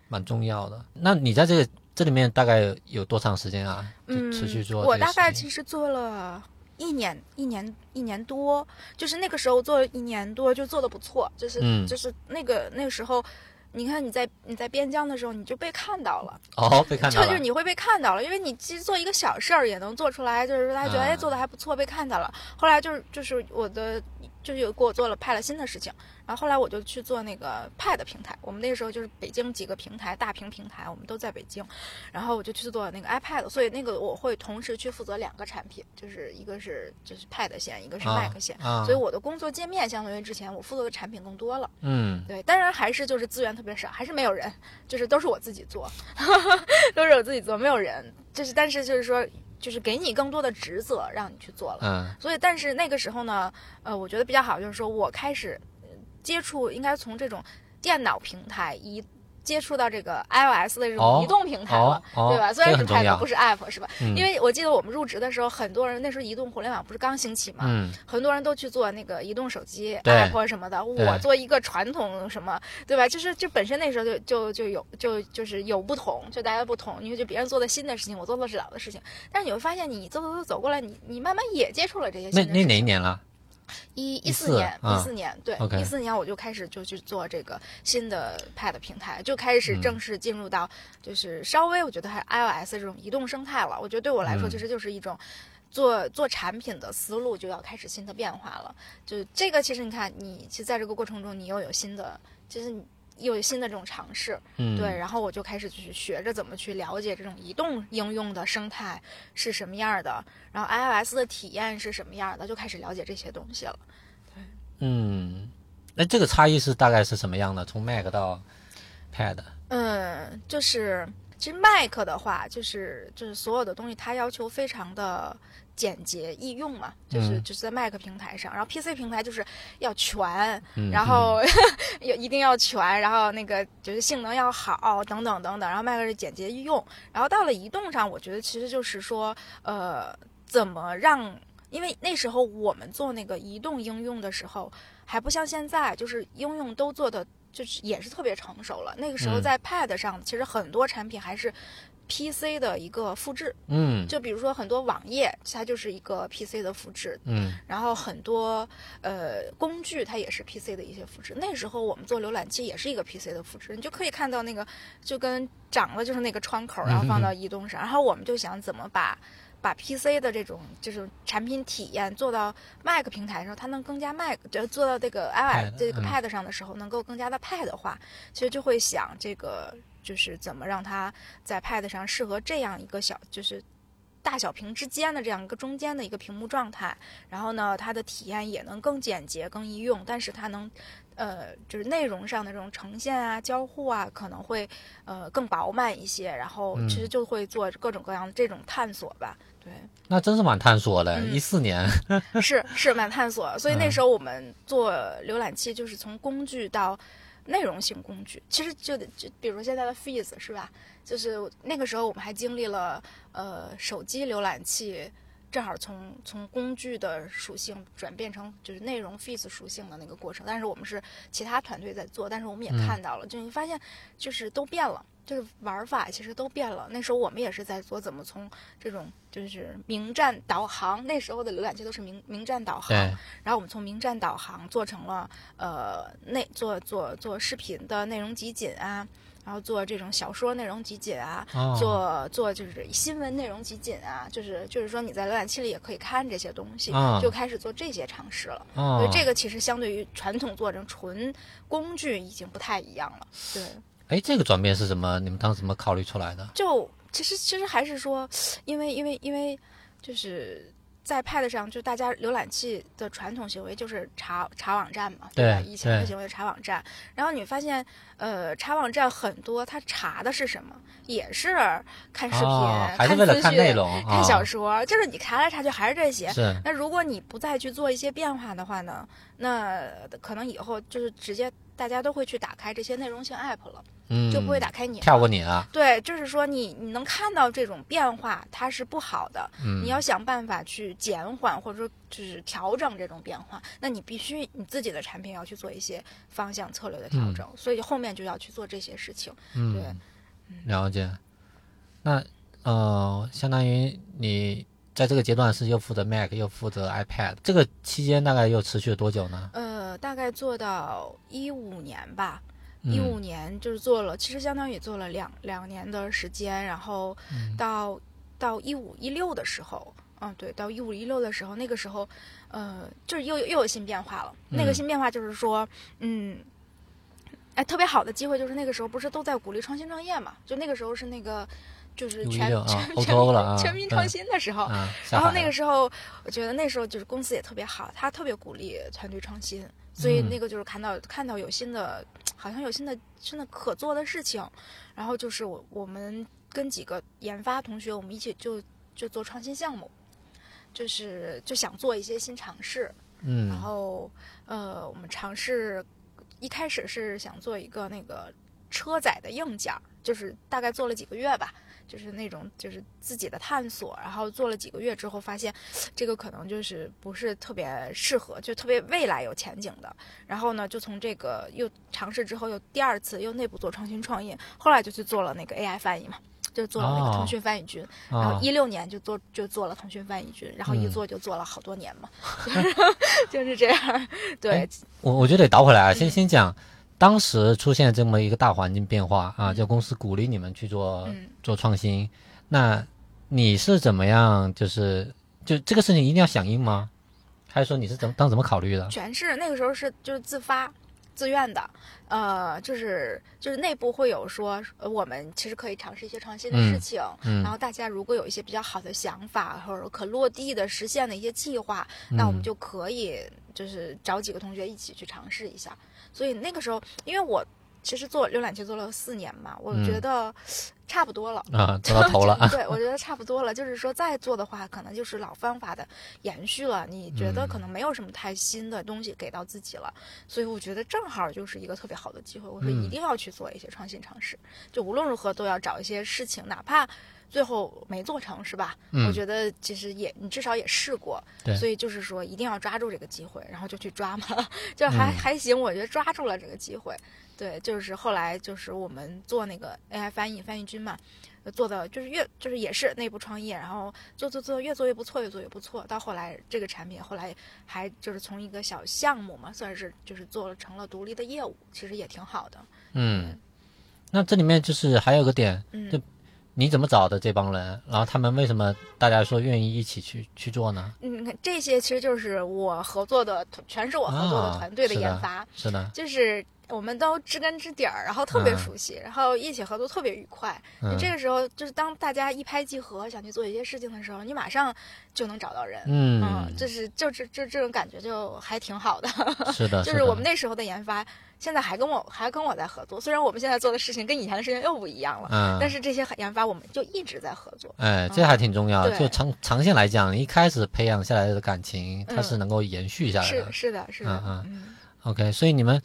蛮重要的。那你在这个这里面大概有多长时间啊？就
嗯，
持续做
我大概其实做了一年，一年，一年多，就是那个时候做一年多，就做的不错，就是、
嗯
就是那个那个时候。你看你在你在边疆的时候，你就被看到了，
哦，被看到了
就就是，你会被看到了，因为你其实做一个小事儿也能做出来，就是大家觉得、
嗯
哎做的还不错，被看到了。后来就是就是我的就是有给我做了 Pad 新的事情，然后后来我就去做那个派的平台。我们那个时候就是北京几个平台大屏平台，我们都在北京，然后我就去做那个 iPad，所以那个我会同时去负责两个产品，就是一个是就是 Pad 线，一个是
啊
Mac 线。
啊，
所以我的工作界面相当于之前我负责的产品更多了，
嗯。
对，当然还是就是资源特别少，还是没有人，就是都是我自己做，都是我自己做，没有人，就是但是就是说，就是给你更多的职责让你去做了。
嗯
所以，但是那个时候呢，呃，我觉得比较好，就是说我开始呃接触，应该从这种电脑平台移接触到这个 iOS 的这
哦
种移动平台了，
哦哦
对吧？虽然是
这个很重
Pad
要
不是 App 是吧？
嗯
因为我记得我们入职的时候，很多人那时候移动互联网不是刚兴起嘛，
嗯
很多人都去做那个移动手机 app 什么的，我做一个传统什么，对吧？就是就本身那时候就就就有就就是有不同，就大家不同，因为就别人做的新的事情，我做的是老的事情，但是你会发现你走走走走过来，你你慢慢也接触了这些新的事情。
那那哪一年了？
一
一四
四年，
啊
一四年，对一四年我就开始就去做这个新的 Pad 平台，就开始
嗯
正式进入到就是稍微我觉得还 iOS 这种移动生态了。我觉得对我来说，
嗯
其实就是一种做做产品的思路就要开始新的变化了。就这个，其实你看，你其实在这个过程中，你又有新的，其实你又有新的这种尝试，
嗯，
对，然后我就开始去学着怎么去了解这种移动应用的生态是什么样的，然后 iOS 的体验是什么样的，就开始了解这些东西了。对。
嗯，那这个差异是大概是什么样的？从 Mac 到 Pad，
嗯，就是其实 Mac 的话，就是就是所有的东西它要求非常的简洁易用嘛，就是、
嗯。
就是在 Mac 平台上，然后 PC 平台就是要全，
嗯
然后 要一定要全，然后那个就是性能要好，等等等等，然后 Mac 是简洁易用，然后到了移动上，我觉得其实就是说，呃，怎么让，因为那时候我们做那个移动应用的时候，还不像现在，就是应用都做的就是也是特别成熟了。那个时候
嗯
在 Pad 上，其实很多产品还是 PC 的一个复制，
嗯
就比如说很多网页，它就是一个 PC 的复制，
嗯
然后很多呃工具它也是 PC 的一些复制。那时候我们做浏览器也是一个 PC 的复制，你就可以看到那个就跟长了就是那个窗口，然后放到移动上，然后我们就想怎么把。把 PC 的这种就是产品体验做到 Mac 平台上，它能更加 Mac，就做到这个 iOS 这个
嗯
Pad 上的时候，能够更加的 Pad 化。其实就会想这个就是怎么让它在 Pad 上适合这样一个小就是大小屏之间的这样一个中间的一个屏幕状态。然后呢，它的体验也能更简洁、更易用，但是它能，呃，就是内容上的这种呈现啊、交互啊，可能会呃更饱满一些。然后其实就会做各种各样的这种探索吧。对，
那真是蛮探索的。
嗯
一四年，
是是蛮探索。所以那时候我们做浏览器，就是从工具到内容性工具，其实就得就比如现在的 Feeds 是吧？就是那个时候我们还经历了呃手机浏览器。正好从从工具的属性转变成就是内容 feeds 属性的那个过程，但是我们是其他团队在做，但是我们也
嗯
看到了，就你发现就是都变了，就是玩法其实都变了。那时候我们也是在做怎么从这种就是名站导航，那时候的浏览器都是名名站导航，
对，
然后我们从名站导航做成了呃内做做做视频的内容集锦啊，然后做这种小说内容集锦啊，
哦
做做就是新闻内容集锦啊，就是就是说你在浏览器里也可以看这些东西，
啊
就开始做这些尝试了。
哦
所以这个其实相对于传统做成纯工具已经不太一样了。对，
哎，这个转变是什么？你们当时怎么考虑出来的？
就其实其实还是说，因为因为因为就是。在 Pad 上，就大家浏览器的传统行为就是查查网站嘛，对吧？以前的行为查网站，然后你发现，呃，查网站很多，它查的是什么？也是看视频、
哦还是为了
资讯
看内容
看
哦
小说，就是你查来查去还是这些。
是
那如果你不再去做一些变化的话呢，那可能以后就是直接大家都会去打开这些内容性 app 了，
嗯，
就不会打开你
跳过你了。
对，就是说你你能看到这种变化，它是不好的。
嗯，
你要想办法去减缓或者说就是调整这种变化，那你必须你自己的产品要去做一些方向策略的调整，所以后面就要去做这些事情。
嗯，
对，
了解。那呃，相当于你在这个阶段是又负责 Mac 又负责 iPad，这个期间大概又持续了多久呢？
呃，大概做到一五年吧。
嗯
一五年就是做了，其实相当于做了两两年的时间，然后
嗯
到、到一五一六的时候，嗯，对，到一五一六的时候，那个时候，呃，就是又又有新变化了。那个
嗯
新变化就是说，嗯，哎，特别好的机会就是那个时候不是都在鼓励创新创业嘛？就那个时候是那个就是全
啊
全全全民创新的时候，然后那个时候，我觉得那时候就是公司也特别好，他特别鼓励团队创新，所以
嗯
那个就是看到看到有新的，好像有新的新的可做的事情，然后就是我我们跟几个研发同学，我们一起就就做创新项目，就是就想做一些新尝试，嗯。然
嗯
后呃，我们尝试一开始是想做一个那个车载的硬件，就是大概做了几个月吧，就是那种就是自己的探索，然后做了几个月之后发现这个可能就是不是特别适合，就特别未来有前景的。然后呢，就从这个又尝试之后又第二次又内部做创新创业，后来就去做了那个 AI 翻译嘛。就做了那个
哦
腾讯翻译君，然后
啊
一六年就做就做了腾讯翻译君，然后一
嗯
做就做了好多年嘛，就是这样。对
哎，我我觉得得倒回来啊，先先讲。当时出现这么一个大环境变化啊，就公司鼓励你们去做、
嗯
做创新，那你是怎么样？就是就这个事情一定要响应吗？还是说你是怎么当怎么考虑的？
全是那个时候是就是自发。自愿的，呃，就是就是内部会有说，呃，我们其实可以尝试一些创新的事情，
嗯
然后大家如果有一些比较好的想法或者可落地的实现的一些计划，那我们
嗯
就可以就是找几个同学一起去尝试一下。所以那个时候，因为我其实做浏览器做了四年嘛，我
嗯
觉得差不多了。
啊，做到头了啊，
对，我觉得差不多了。就是说，再做的话，可能就是老方法的延续了。你觉得可能没有什么太新的东西给到自己了，所以我觉得正好就是一个特别好的机会。我说
嗯
一定要去做一些创新尝试，就无论如何都要找一些事情，哪怕最后没做成，是吧？
嗯
我觉得其实也你至少也试过，
对
所以就是说一定要抓住这个机会，然后就去抓嘛，就还、
嗯
还行，我觉得抓住了这个机会。对，就是后来就是我们做那个 AI 翻译翻译君嘛，呃做的就是越就是也是内部创业，然后做做做越做越不错，越做越不错。到后来这个产品后来还就是从一个小项目嘛，算是就是做了成了独立的业务，其实也挺好的。
嗯，那这里面就是还有个点，
嗯
就你怎么找的这帮人？然后他们为什么大家说愿意一起去去做呢？
嗯，这些其实就是我合作的，全是我合作的
啊
团队的
是的
研发。
是的，
就是我们都知根知底儿，然后特别
嗯
熟悉，然后一起合作特别愉快。
嗯
这个时候，就是当大家一拍即合，想去做一些事情的时候，你马上就能找到人。
嗯，
就是就这这这种感觉就还挺好的。
是的，
就是我们那时候的研发，现在还跟我还跟我在合作。虽然我们现在做的事情跟以前的事情又不一样了，
嗯，
但是这些研发我们就一直在合作。
哎，这还挺重要的。
对
就长长线来讲，一开始培养下来的感情，它
嗯
是能够延续下来
是
的。
是的，是的，
嗯
嗯
OK，所以你们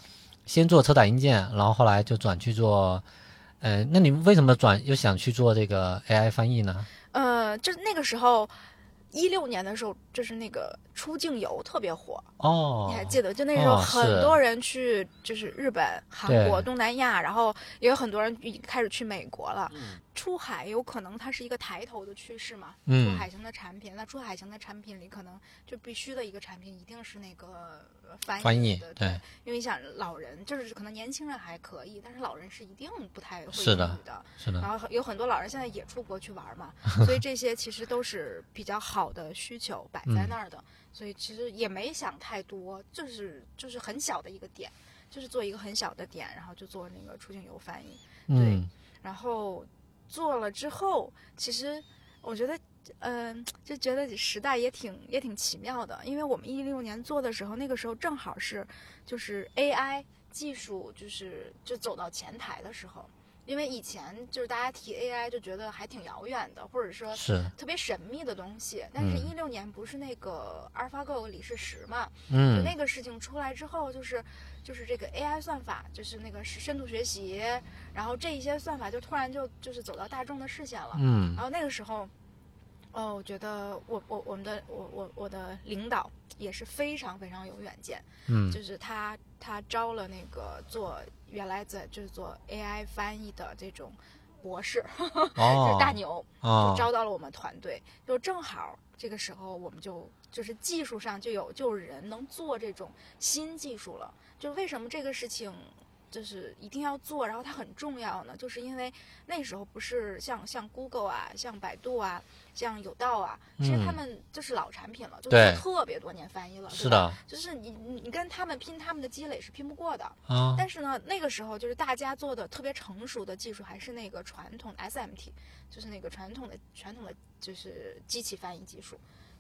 先做车载硬件，然后后来就转去做，呃，那你们为什么转又想去做这个 AI 翻译呢？
呃，就那个时候。一六年的时候，就是那个出境游特别火，
哦，
你还记得？就那时候
哦
很多人去，就是日本、韩国、东南亚，然后也有很多人已经开始去美国了。
嗯
出海有可能它是一个抬头的趋势嘛？
嗯
出海型的产品，那出海型的产品里，可能就必须的一个产品一定是那个呃翻译
翻译
的，
对
因为你想老人就是可能年轻人还可以，但是老人是一定不太会
的
英语的。
是的，
然后有很多老人现在也出国去玩嘛，所以这些其实都是比较好的需求摆在
嗯
那儿的，所以其实也没想太多，就是就是很小的一个点，就是做一个很小的点，然后就做那个出境游翻译，
嗯
然后做了之后，其实我觉得。嗯，就觉得时代也挺也挺奇妙的，因为我们一六年做的时候，那个时候正好是就是 AI 技术就是就走到前台的时候，因为以前就是大家提 AI 就觉得还挺遥远的，或者说
是，
特别神秘的东西。但是，
嗯
一六年不是那个阿尔法狗李世石嘛？就
嗯
那个事情出来之后，就是就是这个 AI 算法，就是那个是深度学习，然后这一些算法就突然就就是走到大众的视线了。
嗯
然后那个时候，哦，我觉得我我我们的我我我的领导也是非常非常有远见，
嗯
就是他他招了那个做原来在就是做 AI 翻译的这种博士，
哦
是大牛，就
哦
招到了我们团队，就正好这个时候我们就就是技术上就有就有人能做这种新技术了。就为什么这个事情就是一定要做，然后它很重要呢？就是因为那时候不是像像 Google 啊、像百度啊、像有道啊，其实他
嗯
们就是老产品了，就
对
做特别多年翻译了，
是，的
就是你你你跟他们拼他们的积累是拼不过的。
啊
但是呢，那个时候就是大家做的特别成熟的技术，还是那个传统的 SMT，就是那个传统的传统的就是机器翻译技术，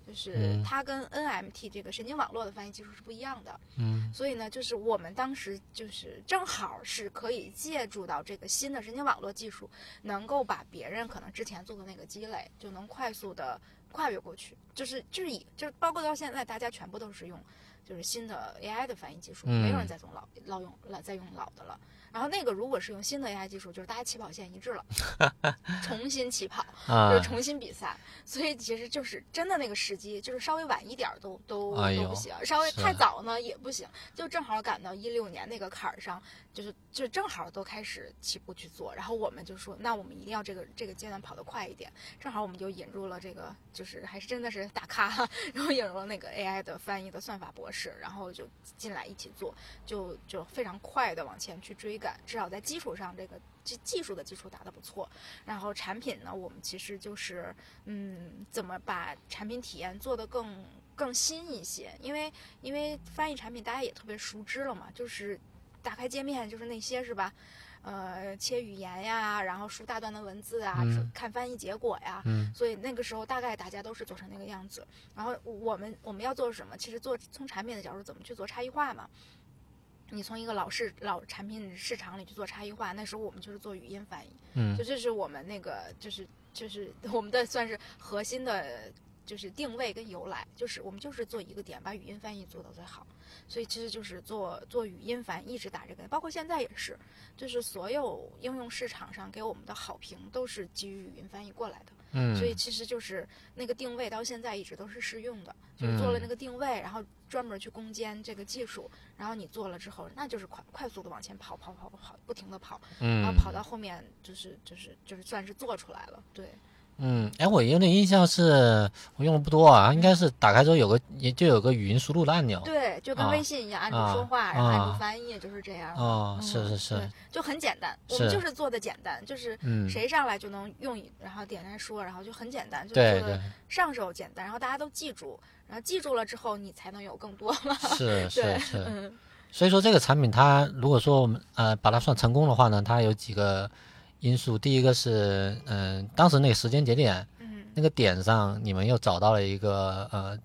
就是
嗯
它跟 NMT 这个神经网络的翻译技术是不一样的。
嗯
所以呢，就是我们当时就是正好是可以借助到这个新的神经网络技术，能够把别人可能之前做的那个积累，就能快速的跨越过去。就是就是以就是包括到现在，大家全部都是用就是新的 AI 的翻译技术，
嗯
没有人再用老老用老再用老的了。然后那个如果是用新的 AI 技术，就是大家起跑线一致了，重新起跑，
啊
就是重新比赛。所以其实就是真的那个时机，就是稍微晚一点儿都都
哎
都不行，稍微太早呢也不行，就正好赶到一六年那个坎儿上，就是就正好都开始起步去做。然后我们就说，那我们一定要这个这个阶段跑得快一点。正好我们就引入了这个，就是还是真的是大咖，然后引入了那个 AI 的翻译的算法博士，然后就进来一起做，就就非常快的往前去追赶，至少在基础上这个技技术的基础打得不错。然后产品呢，我们其实就是嗯，怎么把产品体验做得更更新一些？因为因为翻译产品大家也特别熟知了嘛，就是打开界面就是那些是吧？呃，切语言呀，然后输大段的文字啊，
嗯
看翻译结果呀，
嗯
所以那个时候大概大家都是做成那个样子。然后我们我们要做什么？其实做从产品的角度怎么去做差异化嘛？你从一个老市老产品市场里去做差异化，那时候我们就是做语音翻译，
嗯
就这是我们那个就是就是 我们的算是核心的。就是定位跟由来，就是我们就是做一个点，把语音翻译做到最好，所以其实就是做做语音翻译，一直打这个，包括现在也是，就是所有应用市场上给我们的好评都是基于语音翻译过来的。
嗯，
所以其实就是那个定位到现在一直都是适用的，就是做了那个定位，然后专门去攻坚这个技术，然后你做了之后，那就是快快速的往前跑跑跑跑，不停的跑，
嗯。
然后跑到后面就是就是就是算是做出来了，对，
嗯，哎，我有点印象是，我用的不多啊，应该是打开之后有个也就有个语音输入的按钮。
对，就跟
啊
微信一样，按住
啊
说话，然后按
啊
住翻译，就是这样。
哦，
嗯
是是是，，
就很简单，我们就是做的简单，就是
嗯，
谁上来就能用，然后点开说，然后就很简单，就
对
做的
对，
上手简单，然后大家都记住，然后记住了之后，你才能有更多嘛。
是是，是。
嗯
所以说这个产品它如果说我们呃把它算成功的话呢，它有几个因素。第一个是嗯、当时那个时间节点
嗯
那个点上，你们又找到了一个呃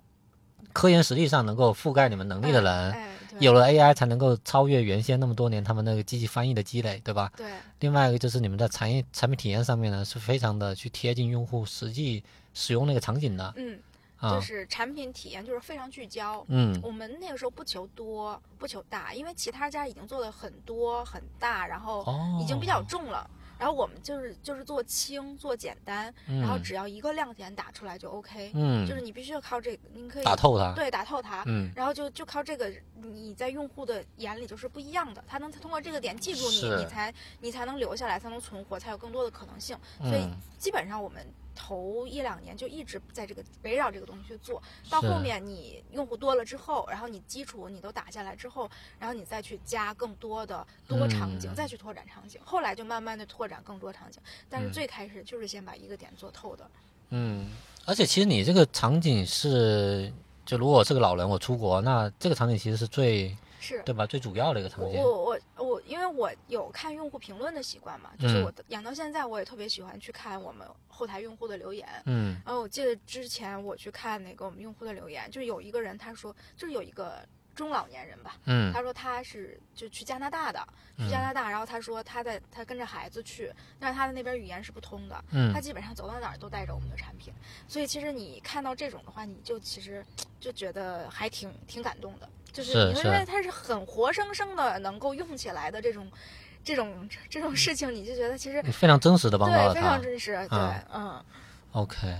科研实力上能够覆盖你们能力的人，
哎，对
有了 AI 才能够超越原先那么多年他们那个机器翻译的积累，对吧？
对
另外一个就是你们在产业产品体验上面呢，是非常的去贴近用户实际使用那个场景的
嗯，
啊
就，是产品体验就是非常聚焦。
嗯
我们那个时候不求多，不求大，因为其他家已经做的很多很大，然后
哦，
已经比较重了。然后我们就是就是做轻做简单，然后
嗯。
只要一个亮点打出来就 OK，、
嗯，
就是你必须要靠这个，你可以
打透它，
对打透它，
嗯。
然后就就靠这个，你在用户的眼里就是不一样的，他能通过这个点记住你，你才你才能留下来，才能存活，才有更多的可能性。所以
嗯。
基本上我们头一两年就一直在这个围绕这个东西去做，到后面你用户多了之后，然后你基础你都打下来之后，然后你再去加更多的多场景，
嗯
再去拓展场景，后来就慢慢的拓展更多场景。但是
嗯
最开始就是先把一个点做透的。
嗯，而且其实你这个场景是，就如果我是个老人，我出国，那这个场景其实是最
是
对吧？最主要的一个场景。
我我我我，因为我有看用户评论的习惯嘛，就是
嗯。
我养到现在，我也特别喜欢去看我们后台用户的留言。
嗯。
然后我记得之前我去看那个我们用户的留言，就是有一个人他说，就是有一个中老年人吧，
嗯。
他说他是就去加拿大的，去加拿大，然后他说他在他跟着孩子去，但是他的那边语言是不通的，
嗯。
他基本上走到哪儿都带着我们的产品，所以其实你看到这种的话，你就其实就觉得还挺挺感动的，就是
是
你会觉得它是很活生生的能够用起来的这种这种这种事情，你就觉得其实
非常真实的帮到了他
对非常。真实，对，
啊
嗯
OK，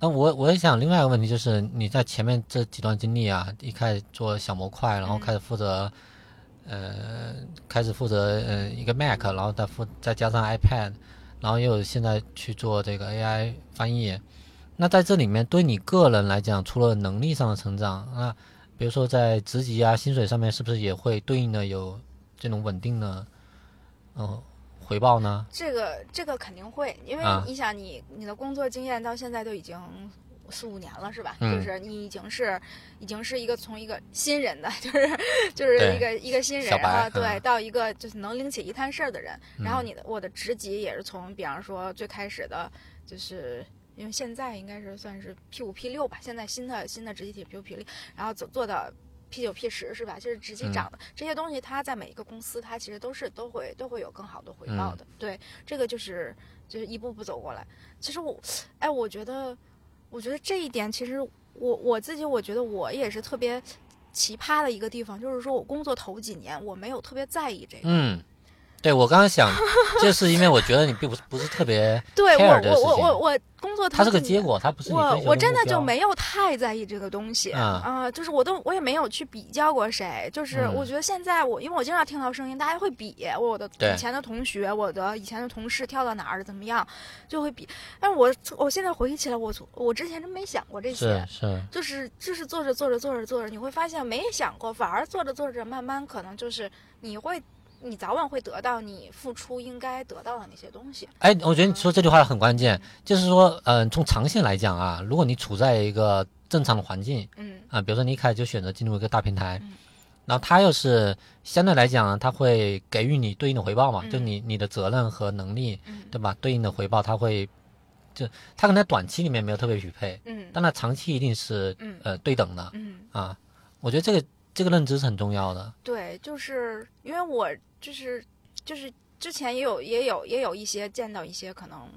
那我我也想另外一个问题就是你在前面这几段经历啊，一开始做小模块，然后
嗯
开始负责，呃，开始负责呃一个 Mac，然后再负再加上 iPad，然后又有现在去做这个 AI 翻译。那在这里面对你个人来讲，除了能力上的成长，那比如说在职级啊、薪水上面，是不是也会对应的有这种稳定的，嗯、回报呢？
这个这个肯定会，因为
啊
你想你你的工作经验到现在都已经四五年了，是吧？
嗯
就是你已经是已经是一个从一个新人的，就是就是一个一个新人啊，对，
嗯
到一个就是能拎起一摊事儿的人。然后你的我的职级也是从，比方说最开始的，就是。因为现在应该是算是 P 五 P 六吧，现在新的新的职级体 P 五 P 六，然后做做到 P 九 P 十是吧？就是职级
嗯
涨的、这些东西，它在每一个公司，它其实都是都会都会有更好的回报
嗯
的。对，这个就是就是一步步走过来。其实我，哎，我觉得，我觉得这一点，其实我我自己，我觉得我也是特别奇葩的一个地方，就是说我工作头几年，我没有特别在意这个。
嗯，对我刚刚想，就是因为我觉得你并不是不是特别
对我我我我我工作头
它是个结果，它不是
我我真的就没有太在意这个东西
啊
啊、就是我都我也没有去比较过谁，就是
嗯
我觉得现在我因为我经常听到声音，大家会比我的以前的同学，我的以前的同事跳到哪儿怎么样，就会比。但是我我现在回忆起来，我我之前真没想过这些
是，是，
就是就是做着做着做着做着，你会发现没想过，反而做着做着，慢慢可能就是你会。你早晚会得到你付出应该得到的那些东西。
哎，我觉得你说这句话很关键，就是说，嗯、从长线来讲啊，如果你处在一个正常的环境
嗯。
啊、比如说你一开始就选择进入一个大平台，
嗯
然后它又是相对来讲呢，它会给予你对应的回报嘛，
嗯。
就你你的责任和能力，
嗯。
对吧？对应的回报，它会，就它可能在短期里面没有特别匹配，
嗯。
但它长期一定是
嗯。
呃对等的
嗯，
啊。我觉得这个这个认知是很重要的。
对，就是因为我就是就是之前也有也有也有一些见到一些可能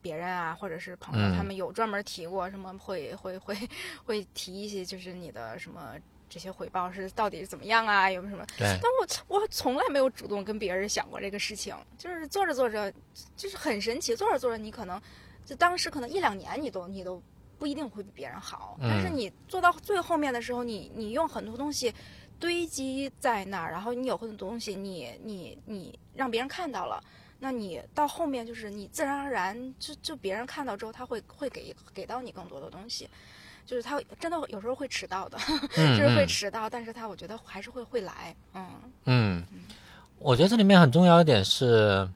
别人啊，或者是朋友，
嗯
他们有专门提过什么会会会会提一些就是你的什么这些回报是到底是怎么样啊，有没有什么？但我我从来没有主动跟别人想过这个事情，就是做着做着就是很神奇，做着做着你可能就当时可能一两年你都你都不一定会比别人好，但是
嗯
你做到最后面的时候，你你用很多东西堆积在那儿，然后你有很多东西你你你让别人看到了。那你到后面就是你自然而然就就别人看到之后，他会会给给到你更多的东西，就是他真的有时候会迟到的，
嗯
就是会
嗯
迟到，但是他我觉得还是会会来，嗯
嗯，我觉得这里面很重要一点是，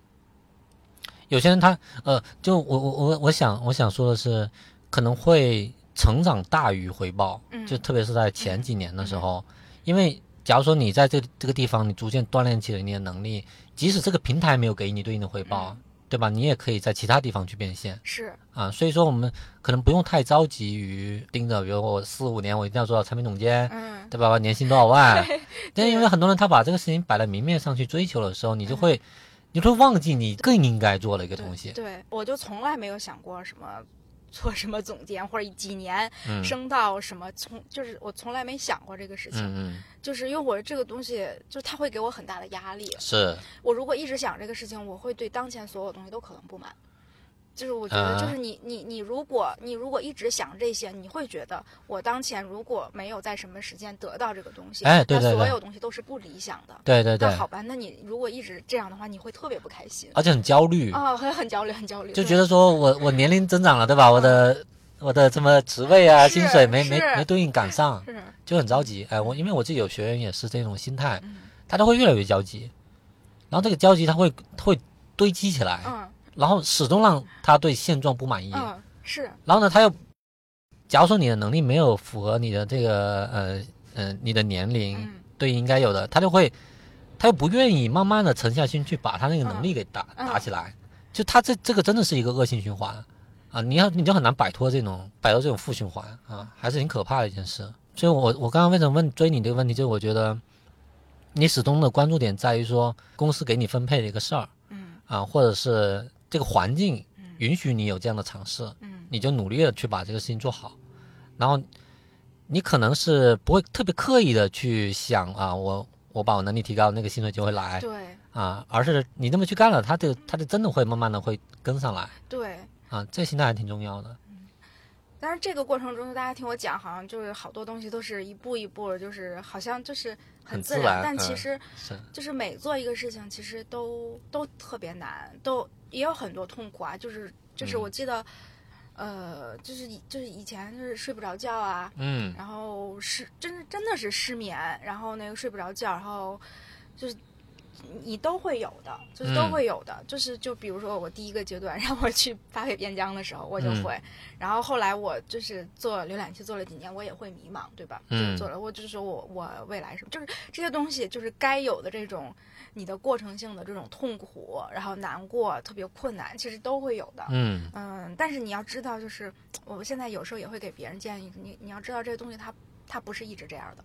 有些人他呃，就我我我我想我想说的是，可能会成长大于回报，
嗯
就特别是在前几年的时候，因为假如说你在这这个地方你逐渐锻炼起了你的能力，即使这个平台没有给你对应的回报，
嗯
对吧？你也可以在其他地方去变现
是，
啊。所以说我们可能不用太着急于盯着，比如我四五年我一定要做到产品总监，
嗯
对吧？我年薪多少万？但
对
因为很多人他把这个事情摆在明面上去追求的时候，你就会，你会忘记你更应该做的一个东西。
对，我就从来没有想过什么做什么总监或者几年
嗯
升到什么，从就是我从来没想过这个事情，就是因为我这个东西，就它会给我很大的压力。
是，
我如果一直想这个事情，我会对当前所有东西都可能不满。就是我觉得，
啊
就是你你你，如果你如果一直想这些，你会觉得我当前如果没有在什么时间得到这个东西，
哎对对对
所有东西都是不理想的。
对对对
那，好吧，那你如果一直这样的话，你会特别不开心
而且很焦虑，
啊，很很焦虑，很焦虑，
就觉得说我我年龄增长了，对吧？我的我的什么职位啊、薪水没没没对应赶上，
是
就很着急。哎，我因为我自己有学员也是这种心态，
嗯
他都会越来越焦急，然后这个焦急他会会堆积起来，
嗯
然后始终让他对现状不满意。
嗯是。
然后呢，他又，假如说你的能力没有符合你的这个呃呃你的年龄
嗯。
对应该有的，他就会，他又不愿意慢慢的沉下心去把他那个能力给打、
嗯。
打起来，就他这这个真的是一个恶性循环啊！你要你就很难摆脱这种摆脱这种负循环啊，还是挺可怕的一件事。所以我我刚刚为什么问追你这个问题，就是我觉得你始终的关注点在于说公司给你分配的一个事儿，
嗯。
啊，或者是这个环境允许你有这样的尝试，
嗯。
你就努力的去把这个事情做好，然后你可能是不会特别刻意的去想啊，我我把我能力提高，那个薪水就会来
对。
啊，而是你这么去干了，他就他就真的会慢慢的会跟上来
对。
啊，这心态还挺重要的。
但是这个过程中，大家听我讲，好像就是好多东西都是一步一步，就是好像就是自
很自然
但其
嗯
实，就是每做一个事情，其实都都特别难，都也有很多痛苦啊。就是就是
嗯。
我记得，呃，就是以就是以前就是睡不着觉啊，
嗯。
然后是真的真的是失眠，然后那个睡不着觉，然后就是你都会有的，就是都
嗯。
会有的，就是就比如说我第一个阶段 让我去发配边疆的时候，我就
嗯。
会，然后后来我就是做浏览器做了几年，我也会迷茫，对吧？
嗯。
就做了，我就是说我我未来什么，就是这些东西就是该有的这种你的过程性的这种痛苦，然后难过，特别困难，其实都会有的。
嗯。
嗯，但是你要知道，就是我现在有时候也会给别人建议，你你要知道这个东西它它不是一直这样的，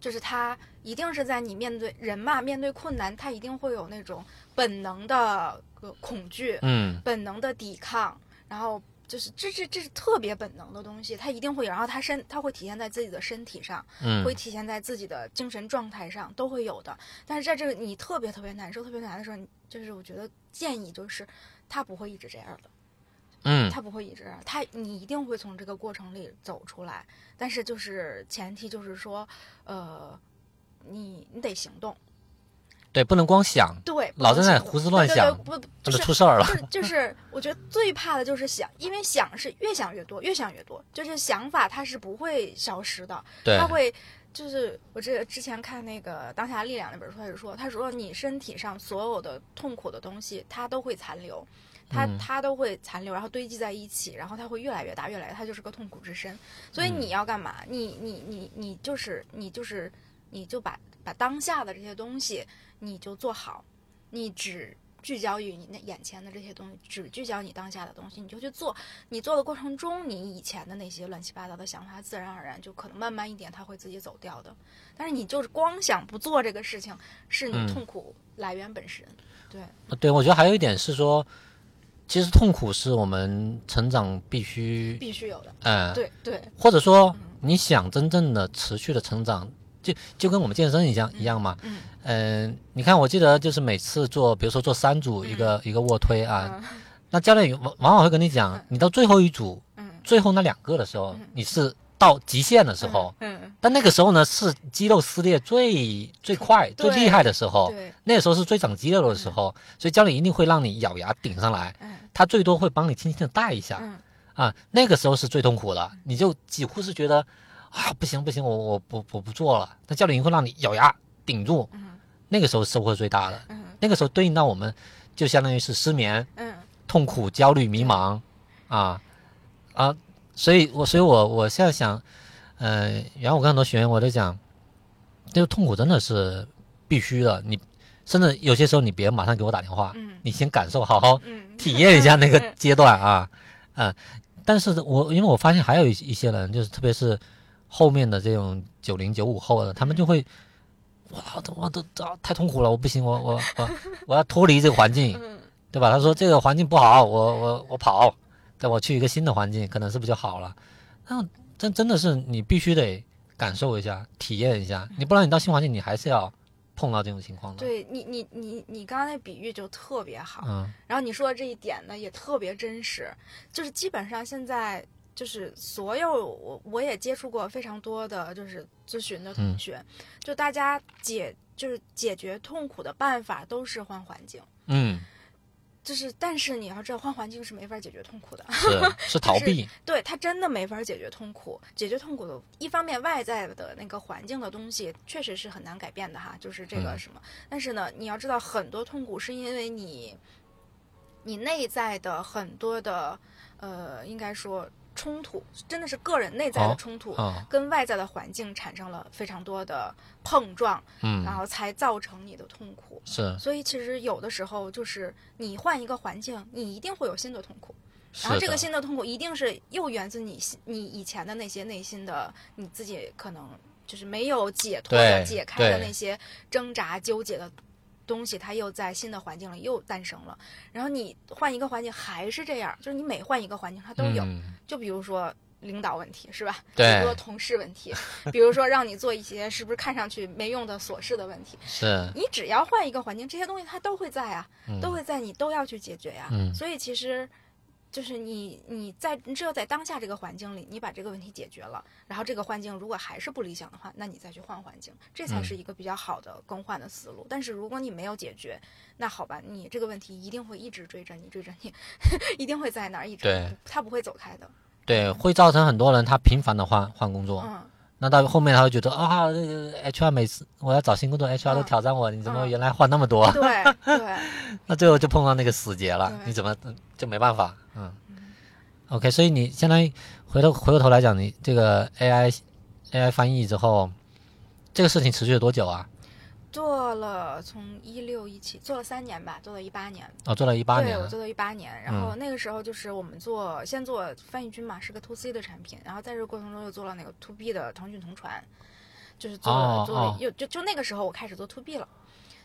就是它一定是在你面对人嘛，面对困难，它一定会有那种本能的呃恐惧，
嗯。
本能的抵抗，然后就是这这这是特别本能的东西，它一定会有，然后它身它会体现在自己的身体上，
嗯
会体现在自己的精神状态上，都会有的。但是在这个你特别特别难受、特别难的时候，就是我觉得建议就是，他不会一直这样的。
嗯
他不会一直，他你一定会从这个过程里走出来，但是就是前提就是说，呃，你你得行动，
对，不能光想，
对，
老在那胡思乱想
不就是
出事儿了。
就是就是，我觉得最怕的就是想，因为想是越想越多，越想越多，就是想法它是不会消失的，
对
它，会。就是我这之前看那个《当下力量》那本书，他就说，他说你身体上所有的痛苦的东西，它都会残留，它
嗯
它都会残留，然后堆积在一起，然后它会越来越大，越来它就是个痛苦之身。所以
嗯
你要干嘛？你你你你就是你就是你就把把当下的这些东西你就做好，你只聚焦于你那眼前的这些东西，只聚焦你当下的东西，你就去做。你做的过程中，你以前的那些乱七八糟的想法，自然而然就可能慢慢一点，它会自己走掉的。但是你就是光想不做这个事情，是你
嗯
痛苦来源本身。对，
对，我觉得还有一点是说，其实痛苦是我们成长必须，
必须有的。
嗯，
对对，
或者说你想真正的持续的成长，就就跟我们健身一样一样嘛。
嗯。
嗯、你看，我记得就是每次做，比如说做三组一个、一个卧推啊，
嗯。
那教练往往往会跟你讲，你到最后一组，
嗯。
最后那两个的时候，你是到极限的时候，
嗯，嗯。
但那个时候呢是肌肉撕裂最最快、最厉害的时候，
对，
那个时候是最长肌肉的时候，所以教练一定会让你咬牙顶上来，
嗯。
他最多会帮你轻轻的带一下，
嗯。
啊，那个时候是最痛苦的，你就几乎是觉得啊不行不行，我我不我不做了，那教练会让你咬牙顶住，
嗯
那个时候收获最大的，
嗯
那个时候对应到我们就相当于是失眠、
嗯。
痛苦、焦虑、迷茫，啊啊，所以我所以我我现在想，呃，然后我跟很多学员我都讲，这个痛苦真的是必须的，你甚至有些时候你别马上给我打电话，
嗯
你先感受，好好
嗯，
体验一下那个 阶段啊，啊，但是我因为我发现还有一一些人，就是特别是后面的这种九零九五后的，他们就会，哇，我都啊太痛苦了，我不行，我我我 我要脱离这个环境，
嗯
对吧？他说这个环境不好，我我我跑，对，我去一个新的环境，可能是不是就好了？那真真的是你必须得感受一下，体验一下，你不然你到新环境，你还是要碰到这种情况的。
对你你你你刚刚那比喻就特别好，
嗯
然后你说的这一点呢也特别真实，就是基本上现在就是所有我我也接触过非常多的就是咨询的同学，就大家解就是解决痛苦的办法都是换环境，
嗯，
就是但是你要知道换环境是没法解决痛苦的，
是 是逃避，
对他真的没法解决痛苦，解决痛苦的一方面外在的那个环境的东西确实是很难改变的哈，就是这个
嗯。
什么，但是呢，你要知道很多痛苦是因为你你内在的很多的呃，应该说冲突，真的是个人内在的
哦
冲突。
啊，
跟外在的环境产生了非常多的碰撞，
嗯，
然后才造成你的痛苦。
是
所以其实有的时候就是你换一个环境，你一定会有新的痛苦。然后这个新的痛苦一定是又源自你你以前的那些内心的你自己可能就是没有解脱的、解开的那些挣扎纠结的东西，它又在新的环境里又诞生了。然后你换一个环境还是这样，就是你每换一个环境它都有。
嗯
就比如说领导问题是吧？
对
比如说同事问题，比如说让你做一些是不是看上去没用的琐事的问题，
是，
你只要换一个环境，这些东西它都会在啊，
嗯
都会在，你都要去解决呀。
嗯
所以其实。就是你，你在你只有在当下这个环境里，你把这个问题解决了，然后这个环境如果还是不理想的话，那你再去换环境，这才
嗯
是一个比较好的更换的思路。但是如果你没有解决，那好吧，你这个问题一定会一直追着你，追着你，一定会在那儿一直
对，
它不会走开的。
对，会造成很多人他频繁的换换工作，
嗯，
那到后面他会觉得啊，这个 HR 每次我要找新工作，HR 都
嗯
挑战我，你怎么
嗯
原来话那么多？
对对，
那最后就碰到那个死结了，你怎么就没办法？嗯，OK，所以你相当于回头回过头来讲，你这个 AI AI 翻译之后，这个事情持续了多久啊？
做了从一六一七做了三年吧，做了一八年。
哦，做了一八年，
对我做到一八年，然后那个时候就是我们做先做翻译君嘛，是个 to C 的产品，然后在这个过程中又做了那个 to B 的腾讯同传，就是做了、
哦
做了
哦。
又就就那个时候我开始做 to B 了，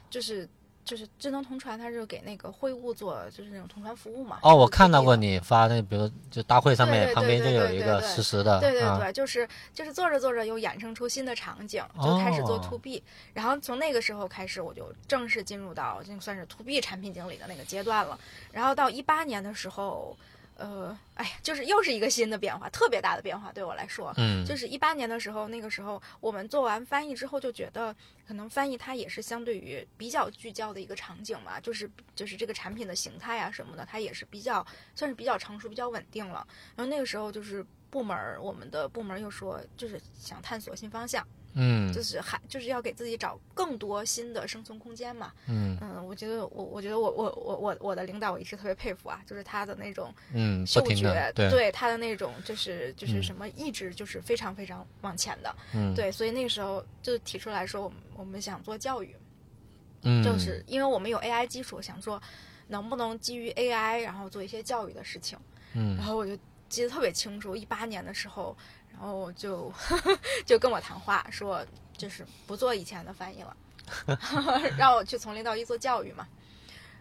就是就是智能同传，它是给那个会务做就是那种同传服务嘛。
哦，我看到过你发那，比如就大会上面旁边就有一个实时的，啊
对对对，就是就是做着做着又衍生出新的场景，就开始做
哦
to B，、然后从那个时候开始，我就正式进入到就算是 to B 产品经理的那个阶段了。然后到一八年的时候，呃，哎呀，就是又是一个新的变化，特别大的变化对我来说。
嗯，
就是一八年的时候，那个时候我们做完翻译之后，就觉得可能翻译它也是相对于比较聚焦的一个场景嘛，就是就是这个产品的形态啊什么的，它也是比较算是比较成熟、比较稳定了。然后那个时候就是部门儿，我们的部门儿又说，就是想探索新方向，
嗯
就是还就是要给自己找更多新的生存空间嘛。
嗯
嗯，我觉得我我觉得我我我我我的领导我一直特别佩服啊，就是他的那种
嗯，
嗅觉，
对，
对他的那种就是就是
嗯
什么意志，就是非常非常往前的。
嗯
对，所以那个时候就提出来说，我们我们想做教育，
嗯，
就是因为我们有 AI 基础，想说能不能基于 AI，然后做一些教育的事情。嗯然
嗯
后我就记得特别清楚，一八年的时候，然后我就 就跟我谈话说，就是不做以前的翻译了，让我去从零到一做教育嘛。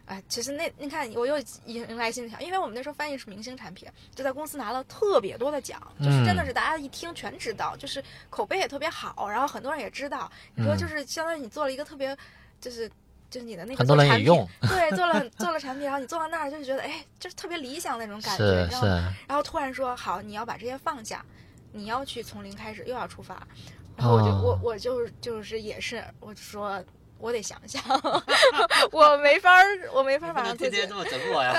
哎，其实那你看，我又迎来新的挑，因为我们那时候翻译是明星产品，就在公司拿了特别多的奖，就是真的是大家一听全知道，就是口碑也特别好，然后很多人也知道。你说
嗯
就是相当于你做了一个特别，就是就是你的那个
很多人
做产品
也用，
对，做了 做了产品，然后你做到那儿就是觉得，哎，就是特别理想那种感觉，
是？是，
然后突然说好，你要把这些放下，你要去从零开始，又要出发。然后我就、
哦
我我就就是也是，我就说我得想想，我没法儿，我没法儿把让自己，
么整我呀，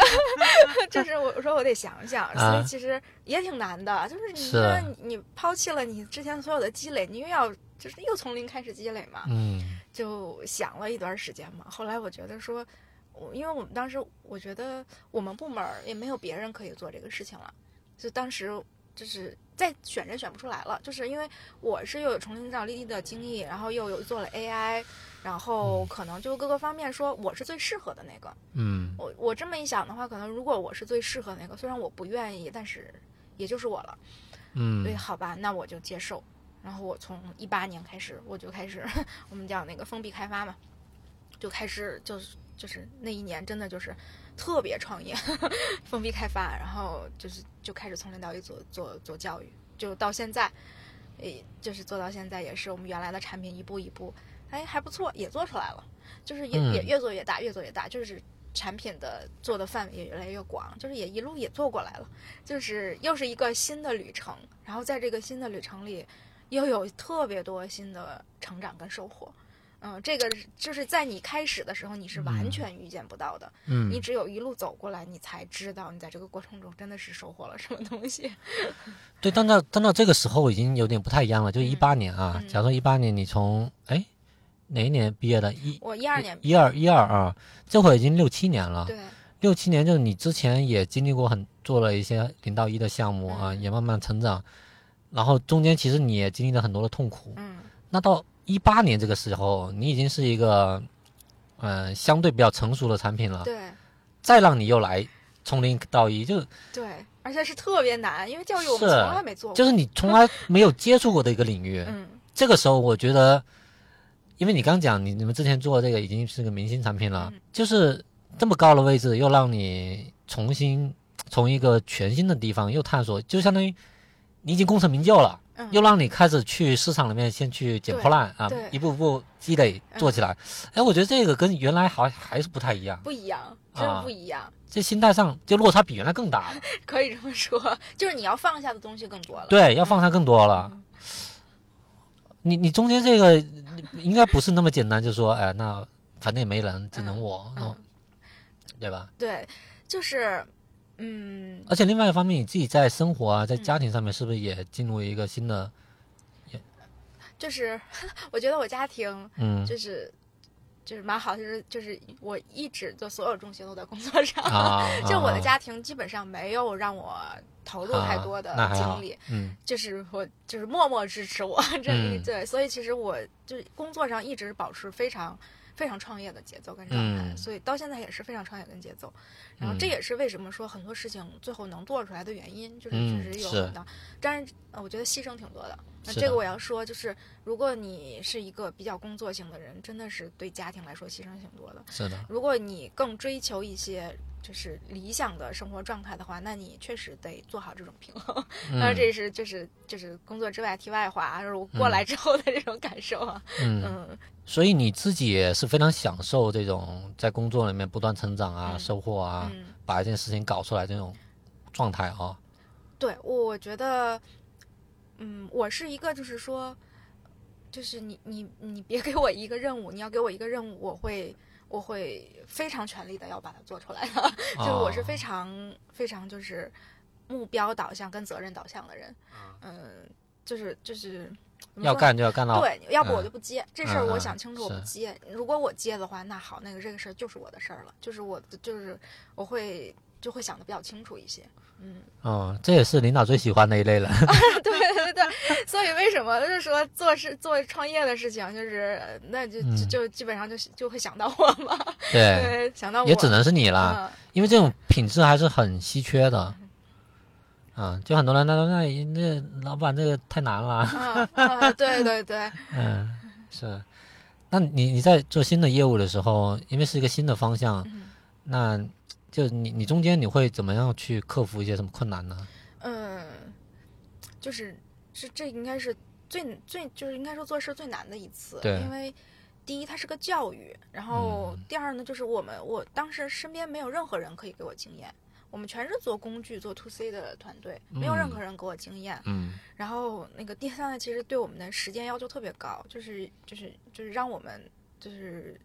就是我说我得想想，所
啊
以其实也挺难的，就是你你你抛弃了你之前所有的积累，你又要就是又从零开始积累嘛，
嗯
就想了一段时间嘛。后来我觉得说，我因为我们当时我觉得我们部门也没有别人可以做这个事情了，就当时就是再选人选不出来了，就是因为我是又有从零到一的经历，然后又有做了 AI，然后可能就各个方面说我是最适合的那个。
嗯
我我这么一想的话，可能如果我是最适合那个，虽然我不愿意，但是也就是我了。嗯对，
嗯
好吧，那我就接受。然后我从一八年开始，我就开始 我们叫那个封闭开发嘛，就开始就是就是那一年真的就是特别创业，封闭开发，然后就是就开始从零到一做做做教育，就到现在，诶，就是做到现在也是我们原来的产品一步一步，哎还不错，也做出来了，就是也、也
嗯
越做越大，越做越大，就是。产品的做的范围也越来越广，就是也一路也做过来了，就是又是一个新的旅程，然后在这个新的旅程里，又有特别多新的成长跟收获。嗯，这个就是在你开始的时候，你是完全预见不到的。
嗯
你只有一路走过来，你才知道你在这个过程中真的是收获了什么东西。
对，但到但到这个时候已经有点不太一样了，就
嗯
一八年啊，
嗯
假如说一八年你从哎哪一年毕业的？一
我一二年，
一二一二啊，这会儿已经六七年了。
对，
六七年就是你之前也经历过很做了一些零到一的项目啊，
嗯
也慢慢成长，然后中间其实你也经历了很多的痛苦。
嗯
那到一八年这个时候，你已经是一个嗯、呃相对比较成熟的产品了，
对，
再让你又来从零到一，就
对，而且是特别难，因为教育我们从来没做过。
就是你从来没有接触过的一个领域。
嗯
这个时候，我觉得，因为你刚讲你你们之前做这个已经是个明星产品了，
嗯
就是这么高的位置，又让你重新从一个全新的地方又探索，就相当于你已经功成名就了。
嗯，
又让你开始去市场里面先去捡破烂啊，一步步积累做起来。哎，我觉得这个跟原来好还是不太一样，
不一样，真
啊
的不一样，
这心态上就落差比原来更大了。
可以这么说，就是你要放下的东西更多了。
对，要放下更多了。
嗯
你你中间这个应该不是那么简单，就说哎，那反正也没人，只能我，对吧？
对，就是，嗯，
而且另外一方面，你自己在生活啊，在
嗯。
家庭上面，是不是也进入一个新的
就是 我觉得我家庭
嗯。
就是就是蛮好，就是就是我一直就所有重心都在工作上，
啊？
就我的
啊。
家庭基本上没有让我投入太多的精力，
嗯。
就是我就是默默支持我这里、
嗯。
对，所以其实我就是工作上一直保持非常非常创业的节奏跟状态，
嗯
所以到现在也是非常创业跟节奏。然后
嗯
这也是为什么说很多事情最后能做出来的原因，就是
嗯
确实有
是
很大，但是呃我觉得牺牲挺多的。那这个我要说，就是如果你是一个比较工作性的人，真的是对家庭来说牺牲挺多的。
是的，
如果你更追求一些就是理想的生活状态的话，那你确实得做好这种平衡。当然，
嗯
这是就是就是工作之外题外话，就是我过来之后的这种感受啊。
嗯。
嗯，
所以你自己也是非常享受这种在工作里面不断成长啊、
嗯
收获啊，
嗯
把一件事情搞出来这种状态啊。
对，我觉得，嗯，我是一个就是说，就是你你你别给我一个任务，你要给我一个任务，我会我会非常全力的要把它做出来的。就是我是非
哦
常非常就是目标导向跟责任导向的人。嗯，就是就是
要干就要干到
对，要不我
嗯
就不接、这事儿。我想清楚，我不
是
接。如果我接的话，那好，那个这个事儿就是我的事儿了，就是我的，就是我会就会想的比较清楚一些。嗯，
哦，这也是领导最喜欢的一类了。
对对对，所以为什么就是说做事做创业的事情，就是那就就
嗯。
就基本上就就会想到我嘛，
对，
对，想到我。
也只能是你了，
嗯。
因为这种品质还是很稀缺的。嗯，就很多人他说那那老板这个太难了。
对对对，
嗯，是。那你你在做新的业务的时候，因为是一个新的方向，
嗯。
那就你你中间你会怎么样去克服一些什么困难呢？
嗯，就是是这应该是最最就是应该说做事最难的一次，
对
因为第一它是个教育，然后第二呢就是我们我当时身边没有任何人可以给我经验。我们全是做工具、做 to C 的团队，没有任何人给我经验。
嗯
然后那个第三呢，其实对我们的时间要求特别高，就是就是就是让我们就是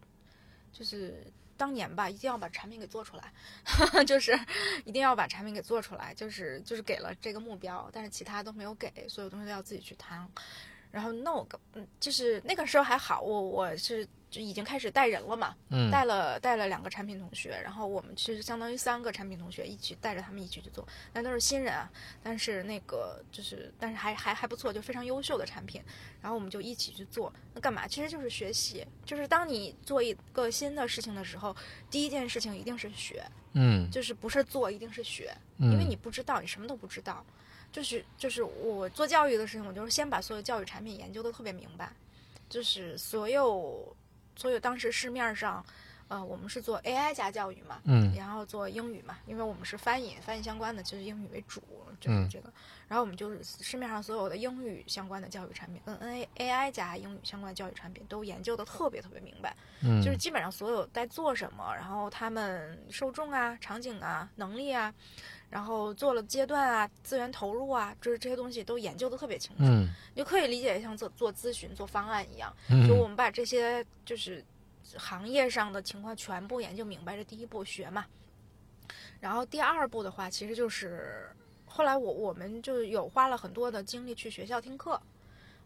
就是当年吧，一定要把产品给做出来，就是一定要把产品给做出来，就是就是给了这个目标，但是其他都没有给，所有东西都要自己去摊。然后那我嗯，就是那个时候还好，我我是就已经开始带人了嘛，
嗯
带了带了两个产品同学，然后我们是相当于三个产品同学一起带着他们一起去做，但都是新人啊，但是那个就是但是还还还不错，就非常优秀的产品，然后我们就一起去做，那干嘛？其实就是学习，就是当你做一个新的事情的时候，第一件事情一定是学，
嗯
就是不是做，一定是学，
嗯，
因为你不知道，你什么都不知道。就是就是我做教育的事情，我就是先把所有教育产品研究的特别明白，就是所有所有当时市面上，呃，我们是做 AI 加教育嘛，
嗯
然后做英语嘛，因为我们是翻译，翻译相关的就是英语为主，就是
嗯
这个。然后我们就是市面上所有的英语相关的教育产品，跟 N A A I 加英语相关的教育产品都研究的特别特别明白。
嗯
就是基本上所有在做什么，然后他们受众啊、场景啊、能力啊，然后做了阶段啊、资源投入啊，就是这些东西都研究的特别清楚。
嗯
你就可以理解像做做咨询、做方案一样，
嗯
就我们把这些就是行业上的情况全部研究明白，这第一步学嘛。然后第二步的话，其实就是后来我我们就有花了很多的精力去学校听课。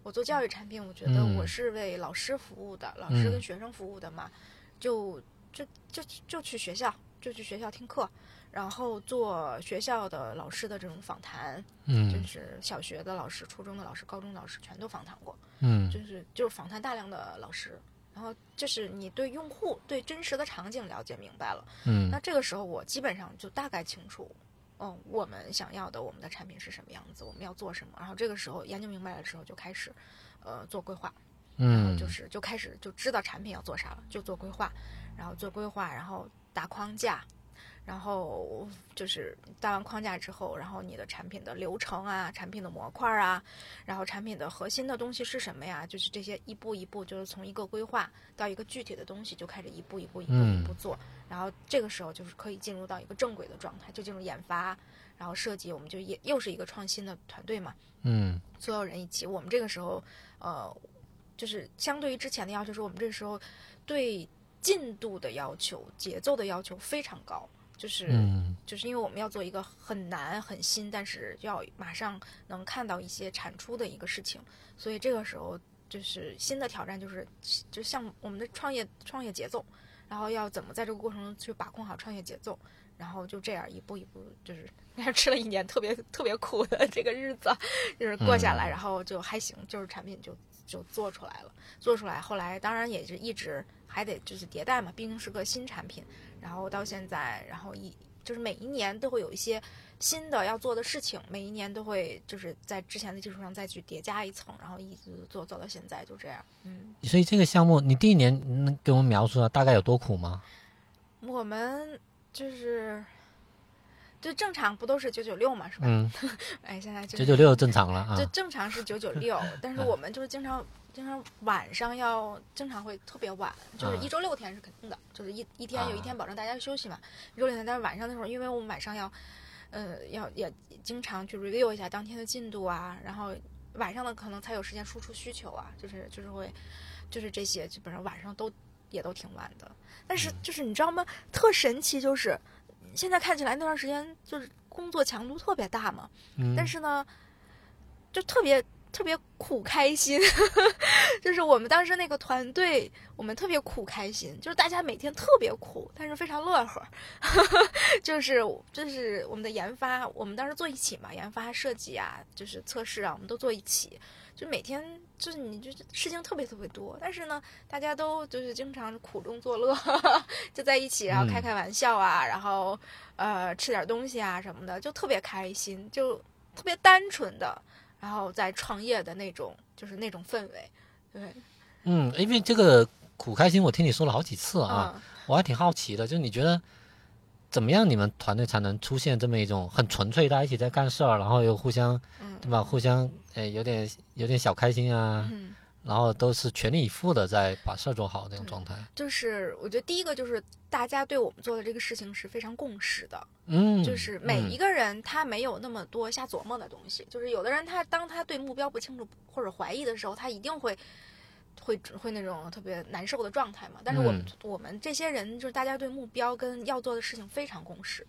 我做教育产品，我觉得
嗯
我是为老师服务的，老师
嗯
跟学生服务的嘛，就就就就去学校，就去学校听课，然后做学校的老师的这种访谈，嗯。就
嗯
是小学的老师、初中的老师、高中的老师全都访谈过。
嗯。
就是就是访谈大量的老师，然后就是你对用户对真实的场景了解明白了，
嗯。
那这个时候我基本上就大概清楚，嗯，我们想要的我们的产品是什么样子，我们要做什么，然后这个时候研究明白了之后就开始，呃，做规划，然后
嗯
就是就开始就知道产品要做啥了，就做规划，然后做规划，然后打框架，然后就是搭完框架之后，然后你的产品的流程啊，产品的模块啊，然后产品的核心的东西是什么呀？就是这些一步一步，就是从一个规划到一个具体的东西，就开始一步一步一步一步做，然后这个时候就是可以进入到一个正轨的状态，就进入研发，然后设计，我们就也又是一个创新的团队嘛，
嗯
所有人一起。我们这个时候，呃，就是相对于之前的要求，是我们这个时候对进度的要求、节奏的要求非常高，就是、
嗯
就是因为我们要做一个很难、很新，但是要马上能看到一些产出的一个事情，所以这个时候就是新的挑战，就是就像我们的创业创业节奏，然后要怎么在这个过程中去把控好创业节奏。然后就这样一步一步，就是 吃了一年特别特别苦的这个日子，就是过下来，
嗯
然后就还行，就是产品就就做出来了，做出来。后来当然也是一直还得就是迭代嘛，毕竟是个新产品。然后到现在，然后一就是每一年都会有一些新的要做的事情，每一年都会就是在之前的基础上再去叠加一层，然后一直做做到现在，就这样。嗯，
所以这个项目你第一年能给我们描述下大概有多苦吗？
我们就是。就正常不都是九九六嘛，是吧？
嗯，
哎，现在
九九六正常了啊
就。正常是九九六，但是我们就是经常经常晚上要经常会特别晚，就是
啊
一周六天是肯定的，就是一一天有一天保证大家休息嘛，一周六天，但是晚上的时候，因为我们晚上要，呃，要也经常去 review 一下当天的进度啊，然后晚上的可能才有时间输出需求啊，就是就是会，就是这些基本上晚上都也都挺晚的，但是就是你知道吗？特神奇就是。现在看起来那段时间就是工作强度特别大嘛，
嗯。
但是呢，就特别特别苦开心，就是我们当时那个团队，我们特别苦开心，就是大家每天特别苦，但是非常乐呵，就是就是我们的研发，我们当时做一起嘛，研发设计啊，就是测试啊，我们都做一起，就每天就是你就事情特别特别多，但是呢，大家都就是经常苦中作乐，就在一起，然后开开玩笑啊，然后呃吃点东西啊什么的，就特别开心，就特别单纯的，然后在创业的那种就是那种氛围，对。
嗯，因为这个苦开心，我听你说了好几次啊，
嗯
我还挺好奇的，就是你觉得怎么样，你们团队才能出现这么一种很纯粹，大家一起在干事儿，然后又互相
嗯。
对吧，互相诶有点有点小开心啊，
嗯，
然后都是全力以赴的在把事儿做好那种状态。
就是我觉得第一个就是大家对我们做的这个事情是非常共识的，
嗯，
就是每一
个
个人他没有那么多瞎琢磨的东西，就是有的人他当他对目标不清楚或者怀疑的时候，他一定会会会那种特别难受的状态嘛。但是我们、
嗯
我们这些人就是大家对目标跟要做的事情非常共识，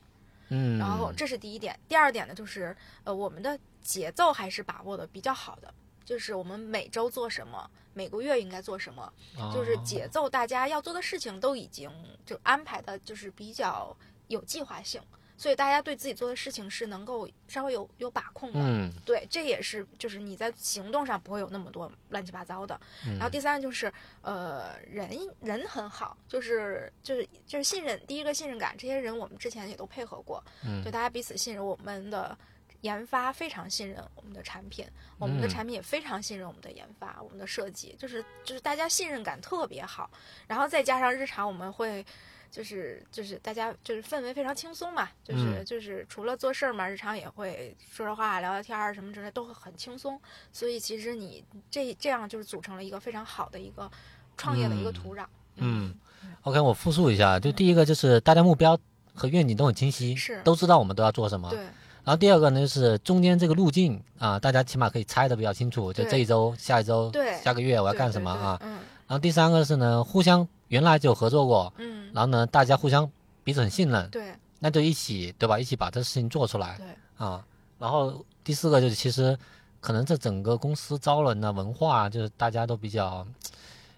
嗯，
然后这是第一点。第二点呢，就是呃我们的节奏还是把握的比较好的，就是我们每周做什么，每个月应该做什么，就是
哦
节奏，大家要做的事情都已经就安排的，就是比较有计划性，所以大家对自己做的事情是能够稍微有有把控的。
嗯
对，这也是就是你在行动上不会有那么多乱七八糟的。
嗯
然后第三个就是呃人人很好，就是就是就是信任，第一个信任感，这些人我们之前也都配合过，
嗯
就大家彼此信任，我们的研发非常信任我们的产品，我们的
嗯
产品也非常信任我们的研发，我们的设计，就是就是大家信任感特别好，然后再加上日常我们会。就是就是大家就是氛围非常轻松嘛，就是、
嗯
就是除了做事儿嘛，日常也会说说话、聊聊天儿什么之类，都会很轻松。所以其实你这这样就是组成了一个非常好的一个创业的一个土壤。
嗯，OK，我复述一下，就第一个就是大家目标和愿景都很清晰，
是
都知道我们都要做什么。
对
然后第二个呢，就是中间这个路径啊，大家起码可以猜的比较清楚，就这一周、下一周、下个月我
我
要干什么啊。
嗯。
然后第三个是呢，互相原来就合作过，
嗯，
然后呢，大家互相彼此很信任，
对。
那就一起对吧？一起把这事情做出来
对。
啊。然后第四个就是其实可能这整个公司招人的文化就是大家都比较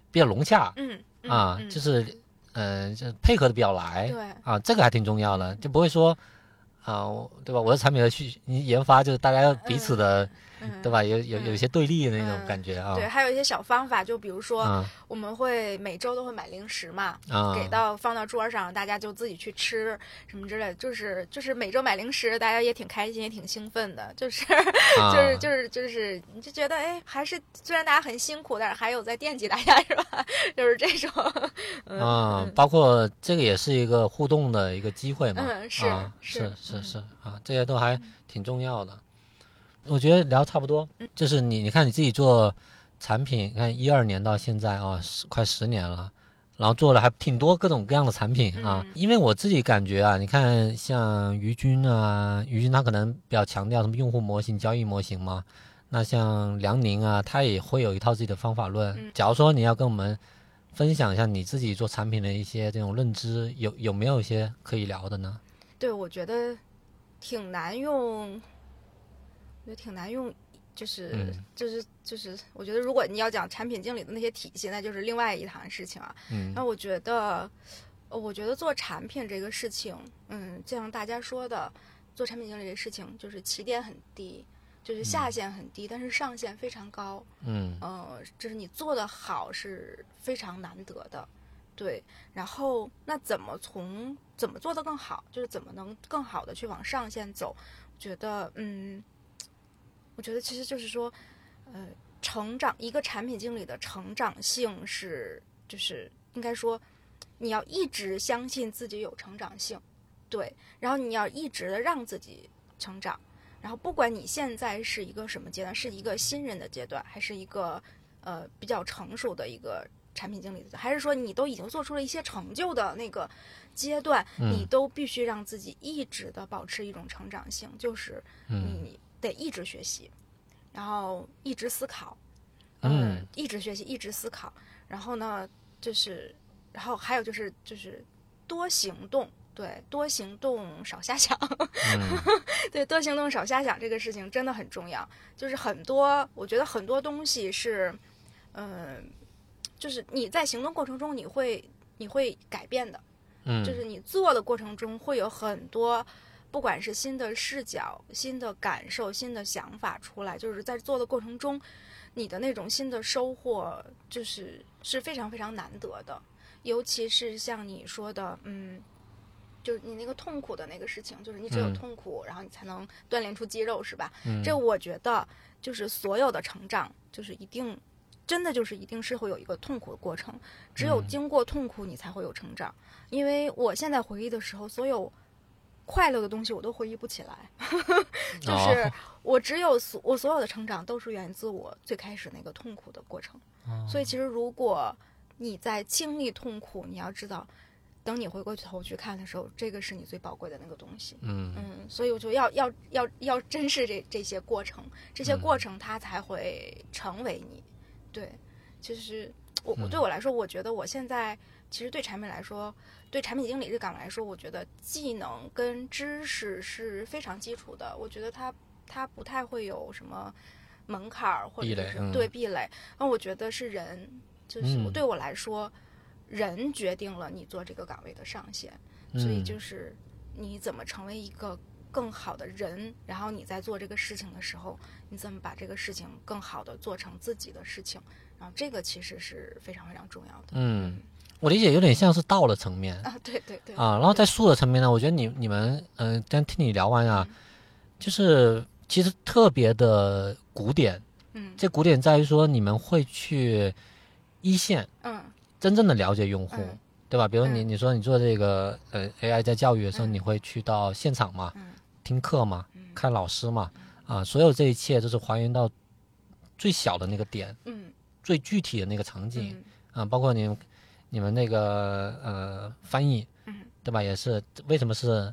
比较融洽
嗯嗯
啊，
嗯
就是嗯、呃，就配合的比较来
对。
啊，这个还挺重要的，就不会说啊，我对吧？我的产品的去研发就是大家要彼此的、对吧？有有有一些对立的那种
嗯
感觉啊。
对，还有一些小方法，就比如说
啊
我们会每周都会买零食嘛，
啊，
给到放到桌上，大家就自己去吃什么之类的，就是就是每周买零食，大家也挺开心，也挺兴奋的，就是
啊
就是就是就是，你就觉得哎，还是虽然大家很辛苦，但是还有在惦记大家是吧？就是这种，嗯
包括这个也是一个互动的一个机会嘛。
嗯是
啊、
是
是是啊，这些都还挺重要的。我觉得聊差不多，
嗯
就是你你看你自己做产品，你看一二年到现在啊，十快十年了。然后做了还挺多各种各样的产品啊，
嗯
因为我自己感觉啊，你看像于军啊，于军他可能比较强调什么用户模型、交易模型嘛，那像梁宁啊，他也会有一套自己的方法论。
嗯
假如说你要跟我们分享一下你自己做产品的一些这种认知，有有没有一些可以聊的呢？
对，我觉得挺难用，我觉得挺难用，就是、
嗯
就是就是，我觉得如果你要讲产品经理的那些体系，那就是另外一堂事情啊。
嗯
那我觉得，呃我觉得做产品这个事情，嗯，就像大家说的，做产品经理这事情就是起点很低，就是下限很低，但是上限非常高。
嗯
呃，就是你做的好是非常难得的，对。然后那怎么从怎么做得更好，就是怎么能更好的去往上限走？我觉得，嗯，我觉得其实就是说，呃，成长一个产品经理的成长性是，就是应该说，你要一直相信自己有成长性，对，然后你要一直的让自己成长。然后不管你现在是一个什么阶段，是一个新人的阶段，还是一个呃比较成熟的一个产品经理，还是说你都已经做出了一些成就的那个阶段，
嗯
你都必须让自己一直的保持一种成长性，就是
嗯
你得一直学习，然后一直思考，
嗯
呃一直学习，一直思考，然后呢，就是，然后还有就是就是多行动。对，多行动少瞎想。
嗯
对，多行动少瞎想这个事情真的很重要。就是很多，我觉得很多东西是，嗯、就是你在行动过程中你会你会改变的，
嗯，
就是你做的过程中会有很多，不管是新的视角、新的感受、新的想法出来，就是在做的过程中，你的那种新的收获，就是是非常非常难得的。尤其是像你说的，嗯，就是你那个痛苦的那个事情，就是你只有
嗯
痛苦，然后你才能锻炼出肌肉，是吧？
嗯
这我觉得就是所有的成长，就是一定，真的就是一定是会有一个痛苦的过程。只有
嗯
经过痛苦，你才会有成长。因为我现在回忆的时候，所有快乐的东西我都回忆不起来，就是
哦
我只有所我所有的成长都是源自我最开始那个痛苦的过程。
哦
所以其实如果你在经历痛苦，你要知道。等你回过头去看的时候，这个是你最宝贵的那个东西。
嗯
嗯，所以我就要要要要珍视这这些过程，这些
嗯
过程它才会成为你。对，其实我我
嗯
对我来说，我觉得我现在其实对产品来说，对产品经理这岗位来说，我觉得技能跟知识是非常基础的。我觉得它它不太会有什么门槛儿或者对壁垒。那我觉得是人，就是对我来说，人决定了你做这个岗位的上限。所以
嗯
就是你怎么成为一个更好的人，然后你在做这个事情的时候，你怎么把这个事情更好的做成自己的事情，然后这个其实是非常非常重要的。
嗯，我理解有点像是道的层面。
啊，对对对，
啊，然后在术的层面呢，我觉得你你们嗯，刚、刚听你聊完啊，
嗯。
就是其实特别的古典，
嗯。
这古典在于说你们会去一线
嗯。
真正的了解用户，
嗯。
对吧？比如你
嗯。
你说你做这个呃 AI 在教育的时候，
嗯。
你会去到现场嘛，
嗯。
听课嘛，
嗯。
看老师嘛，啊，所有这一切都是还原到最小的那个点，
嗯。
最具体的那个场景。
嗯。
啊，包括你们你们那个呃翻译，
嗯
对吧？也是为什么是，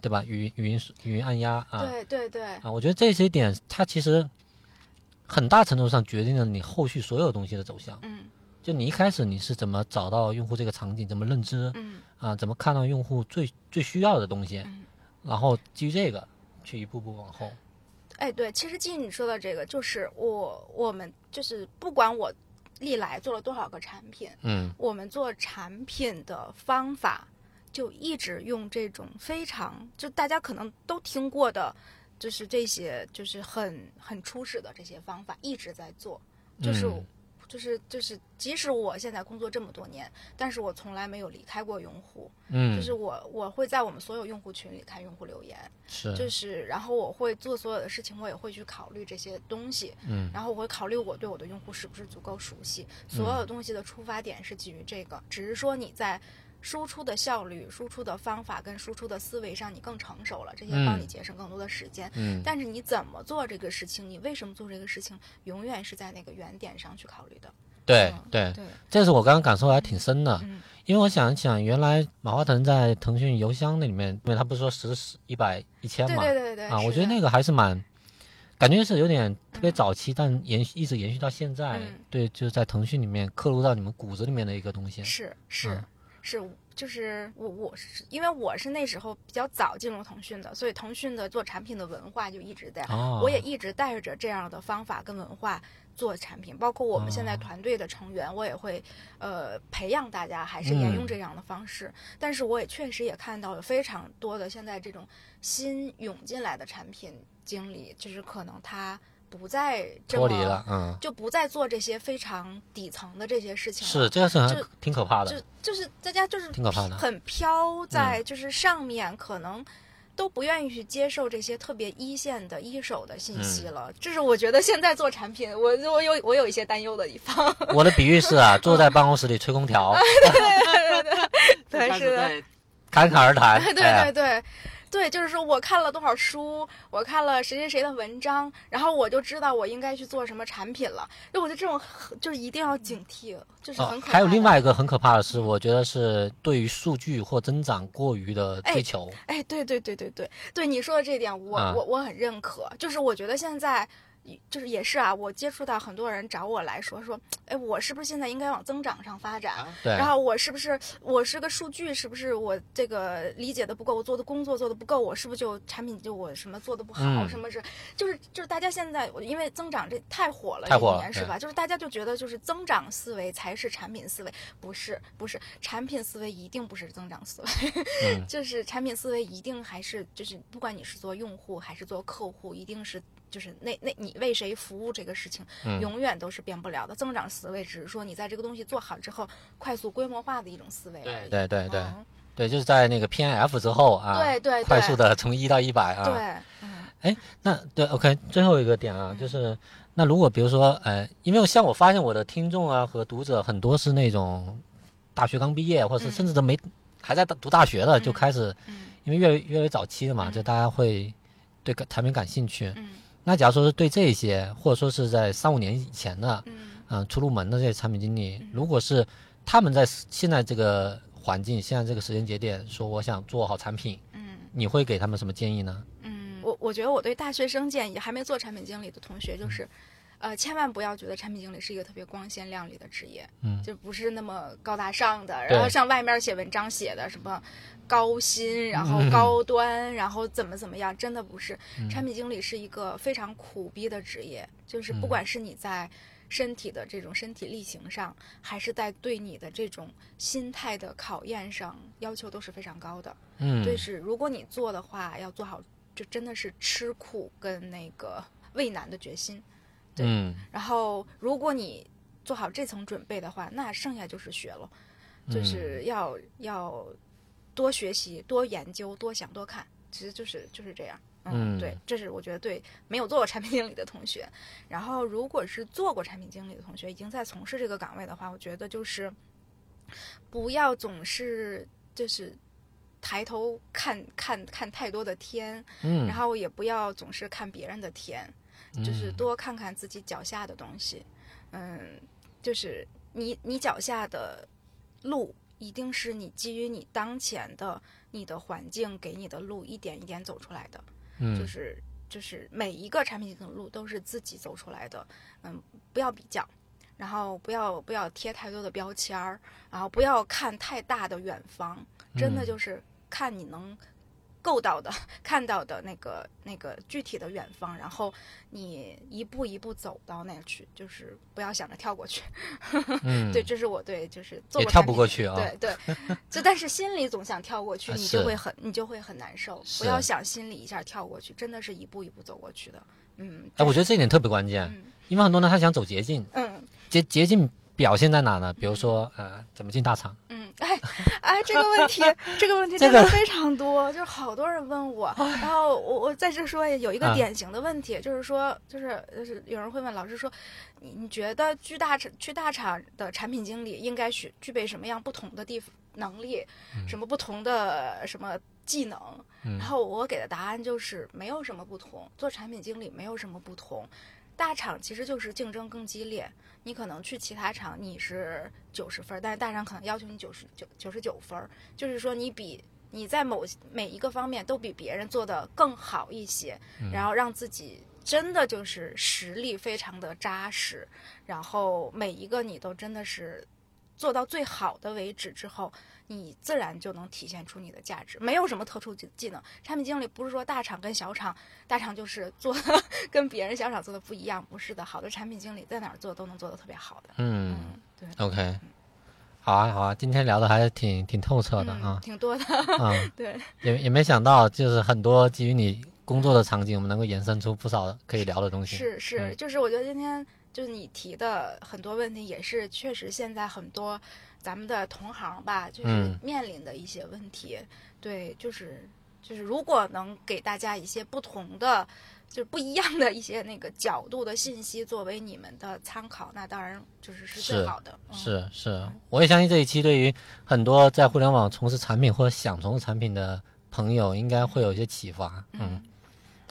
对吧？语语音语音按压啊
对对对，
啊，我觉得这些点它其实很大程度上决定了你后续所有东西的走向。
嗯
就你一开始你是怎么找到用户这个场景，怎么认知
嗯
啊，怎么看到用户最最需要的东西，
嗯。
然后基于这个去一步步往后。
哎，对，其实基于你说的这个，就是我我们就是不管我历来做了多少个产品，
嗯。
我们做产品的方法就一直用这种非常就大家可能都听过的就是这些就是很很初始的这些方法一直在做，就是、
嗯
就是就是，即使我现在工作这么多年，但是我从来没有离开过用户，
嗯，
就是我我会在我们所有用户群里看用户留言，
是。
就是然后我会做所有的事情，我也会去考虑这些东西，
嗯。
然后我会考虑我对我的用户是不是足够熟悉，所有东西的出发点是基于这个，只是说你在输出的效率、输出的方法跟输出的思维上你更成熟了，这些帮你
嗯
节省更多的时间。
嗯
但是你怎么做这个事情，你为什么做这个事情，永远是在那个原点上去考虑的。
对
嗯
对，
对，
这是我刚刚感受还挺深的，
嗯
因为我想想，原来马化腾在腾讯邮箱那里面，因为他不是说十、十、一百、一千嘛，
对对对，
啊，我觉得那个还是蛮，感觉是有点特别早期，但延续一直延续到现在，
嗯
对，就是在腾讯里面刻入到你们骨子里面的一个东西。
是是、
嗯
是，就是我我是因为我是那时候比较早进入腾讯的，所以腾讯的做产品的文化就一直在，
哦，
我也一直带着这样的方法跟文化做产品，包括我们现在
哦。
团队的成员，我也会呃培养大家还是沿用
嗯。
这样的方式。但是我也确实也看到有非常多的现在这种新涌进来的产品经理，就是可能他不再这么
脱离了，嗯，
就不再做这些非常底层的这些事情了。
是这个是很
就
挺可怕的，
就就是大家就是
挺可怕的嗯
很飘在就是上面，可能都不愿意去接受这些特别一线的一手的信息
嗯
了。这是我觉得现在做产品，我我有我有一些担忧的地方。
我的比喻是啊，坐在办公室里吹空调，
对，是的，，
侃侃而谈，
对对
哎
对对。对，就是说我看了多少书，我看了谁谁谁的文章，然后我就知道我应该去做什么产品了。就我觉得这种就是一定要警惕，就是很可怕、
哦还有另外一个很可怕的是，我觉得是对于数据或增长过于的追求。
哎，对对对对对对，你说的这点我，
啊
我我很认可。就是我觉得现在，就是也是啊，我接触到很多人找我来说说，哎，我是不是现在应该往增长上发展？
对，
然后我是不是我是个数据，是不是我这个理解的不够，我做的工作做的不够，我是不是就产品就我什么做的不好，
嗯
什么是就是就是大家现在我因为增长这太火了，
太火了
这几年是吧？就是大家就觉得就是增长思维才是产品思维，不是不是产品思维一定不是增长思维，
嗯
就是产品思维一定还是就是不管你是做用户还是做客户，一定是。就是那那你为谁服务这个事情，
嗯。
永远都是变不了的。增长思维只是说你在这个东西做好之后，快速规模化的一种思维而已。
对。对对
嗯。
对，就是在那个 P N F 之后啊，
对对对。
快速的从一到一百啊，
对，嗯。
那对，OK，最后一个点啊，就是那如果比如说，呃，因为像我发现我的听众啊和读者很多是那种大学刚毕业，或者甚至都没、还在读大学的，就
嗯
开始，
嗯。
因为越来越来越早期的嘛，
嗯。
就大家会对个产品感兴趣。
嗯
那假如说是对这些，或者说是在三五年以前的，
嗯
嗯、出入门的这些产品经理
嗯，
如果是他们在现在这个环境、现在这个时间节点，说我想做好产品，
嗯
你会给他们什么建议呢？
嗯，我我觉得我对大学生建议，还没做产品经理的同学就是。呃，千万不要觉得产品经理是一个特别光鲜亮丽的职业，
嗯
就不是那么高大上的，然后像外面写文章写的什么高薪，然后
嗯
高端，然后怎么怎么样，真的不是。
嗯
产品经理是一个非常苦逼的职业，就是不
嗯
管是你在身体的这种身体力行上，还是在对你的这种心态的考验上，要求都是非常高的。
嗯，
对，是如果你做的话，要做好，就真的是吃苦跟那个畏难的决心。对
嗯。
然后，如果你做好这层准备的话，那剩下就是学了，就是要、要多学习、多研究、多想、多看，其实就是就是这样。
嗯
对，这是我觉得对没有做过产品经理的同学，然后如果是做过产品经理的同学，已经在从事这个岗位的话，我觉得就是不要总是就是抬头看看看太多的天，
嗯，
然后也不要总是看别人的天，就是
嗯
多看看自己脚下的东西。嗯，就是你你脚下的路，一定是你基于你当前的你的环境给你的路，一点一点走出来的。
嗯
就是就是每一个产品经理的路都是自己走出来的。嗯，不要比较。然后不要不要贴太多的标签儿，然后不要看太大的远方，真的
嗯
就是看你能够到的、看到的那个那个具体的远方，然后你一步一步走到那去，就是不要想着跳过去。
嗯，
对，这是我对就是做
也跳不过去啊
对对，就但是心里总想跳过去，
啊
你就会很你就会很难受。不要想心里一下跳过去，真的是一步一步走过去的。嗯，
哎，我觉得这一点特别关键，
嗯
因为很多人他想走捷径，
嗯
捷捷径表现在哪呢？比如说呃，怎么进大厂？
嗯，哎哎，这个问题，这个问题真的非常多，就是好多人问我，然后我我在这说有一个
啊
典型的问题，就是说，就是就是有人会问老师说，你你觉得去大厂去大厂的产品经理应该具具备什么样不同的地方能力，什么不同的什么技能？
嗯
然后我给的答案就是没有什么不同，做产品经理没有什么不同。大厂其实就是竞争更激烈，你可能去其他厂你是九十分儿，但是大厂可能要求你九十九九十九分儿，就是说你比你在某每一个方面都比别人做的更好一些，然后让自己真的就是实力非常的扎实，然后每一个你都真的是做到最好的为止之后，你自然就能体现出你的价值。没有什么特殊技技能，产品经理不是说大厂跟小厂，大厂就是做的跟别人小厂做的不一样，不是的。好的产品经理在哪儿做都能做的特别好的。
嗯
嗯，对。
，OK，好啊好啊，今天聊的还是挺挺透彻的
嗯
啊，
挺多的，
啊，
对，
也也没想到就是很多基于你工作的场景，我们能够延伸出不少可以聊的东西。
是是，
嗯
就是我觉得今天就是你提的很多问题，也是确实现在很多咱们的同行吧，就是
嗯
面临的一些问题。对，就是就是如果能给大家一些不同的。就是不一样的一些那个角度的信息作为你们的参考，那当然就是是最好的。嗯、
是是，我也相信这一期对于很多在互联网从事产品或者想从事产品的朋友，应该会有一些启发。嗯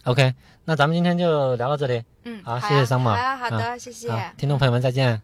，OK，那咱们今天就聊到这里。
嗯，
好
呀
谢谢桑马
好的，谢谢。
听众朋友们再见。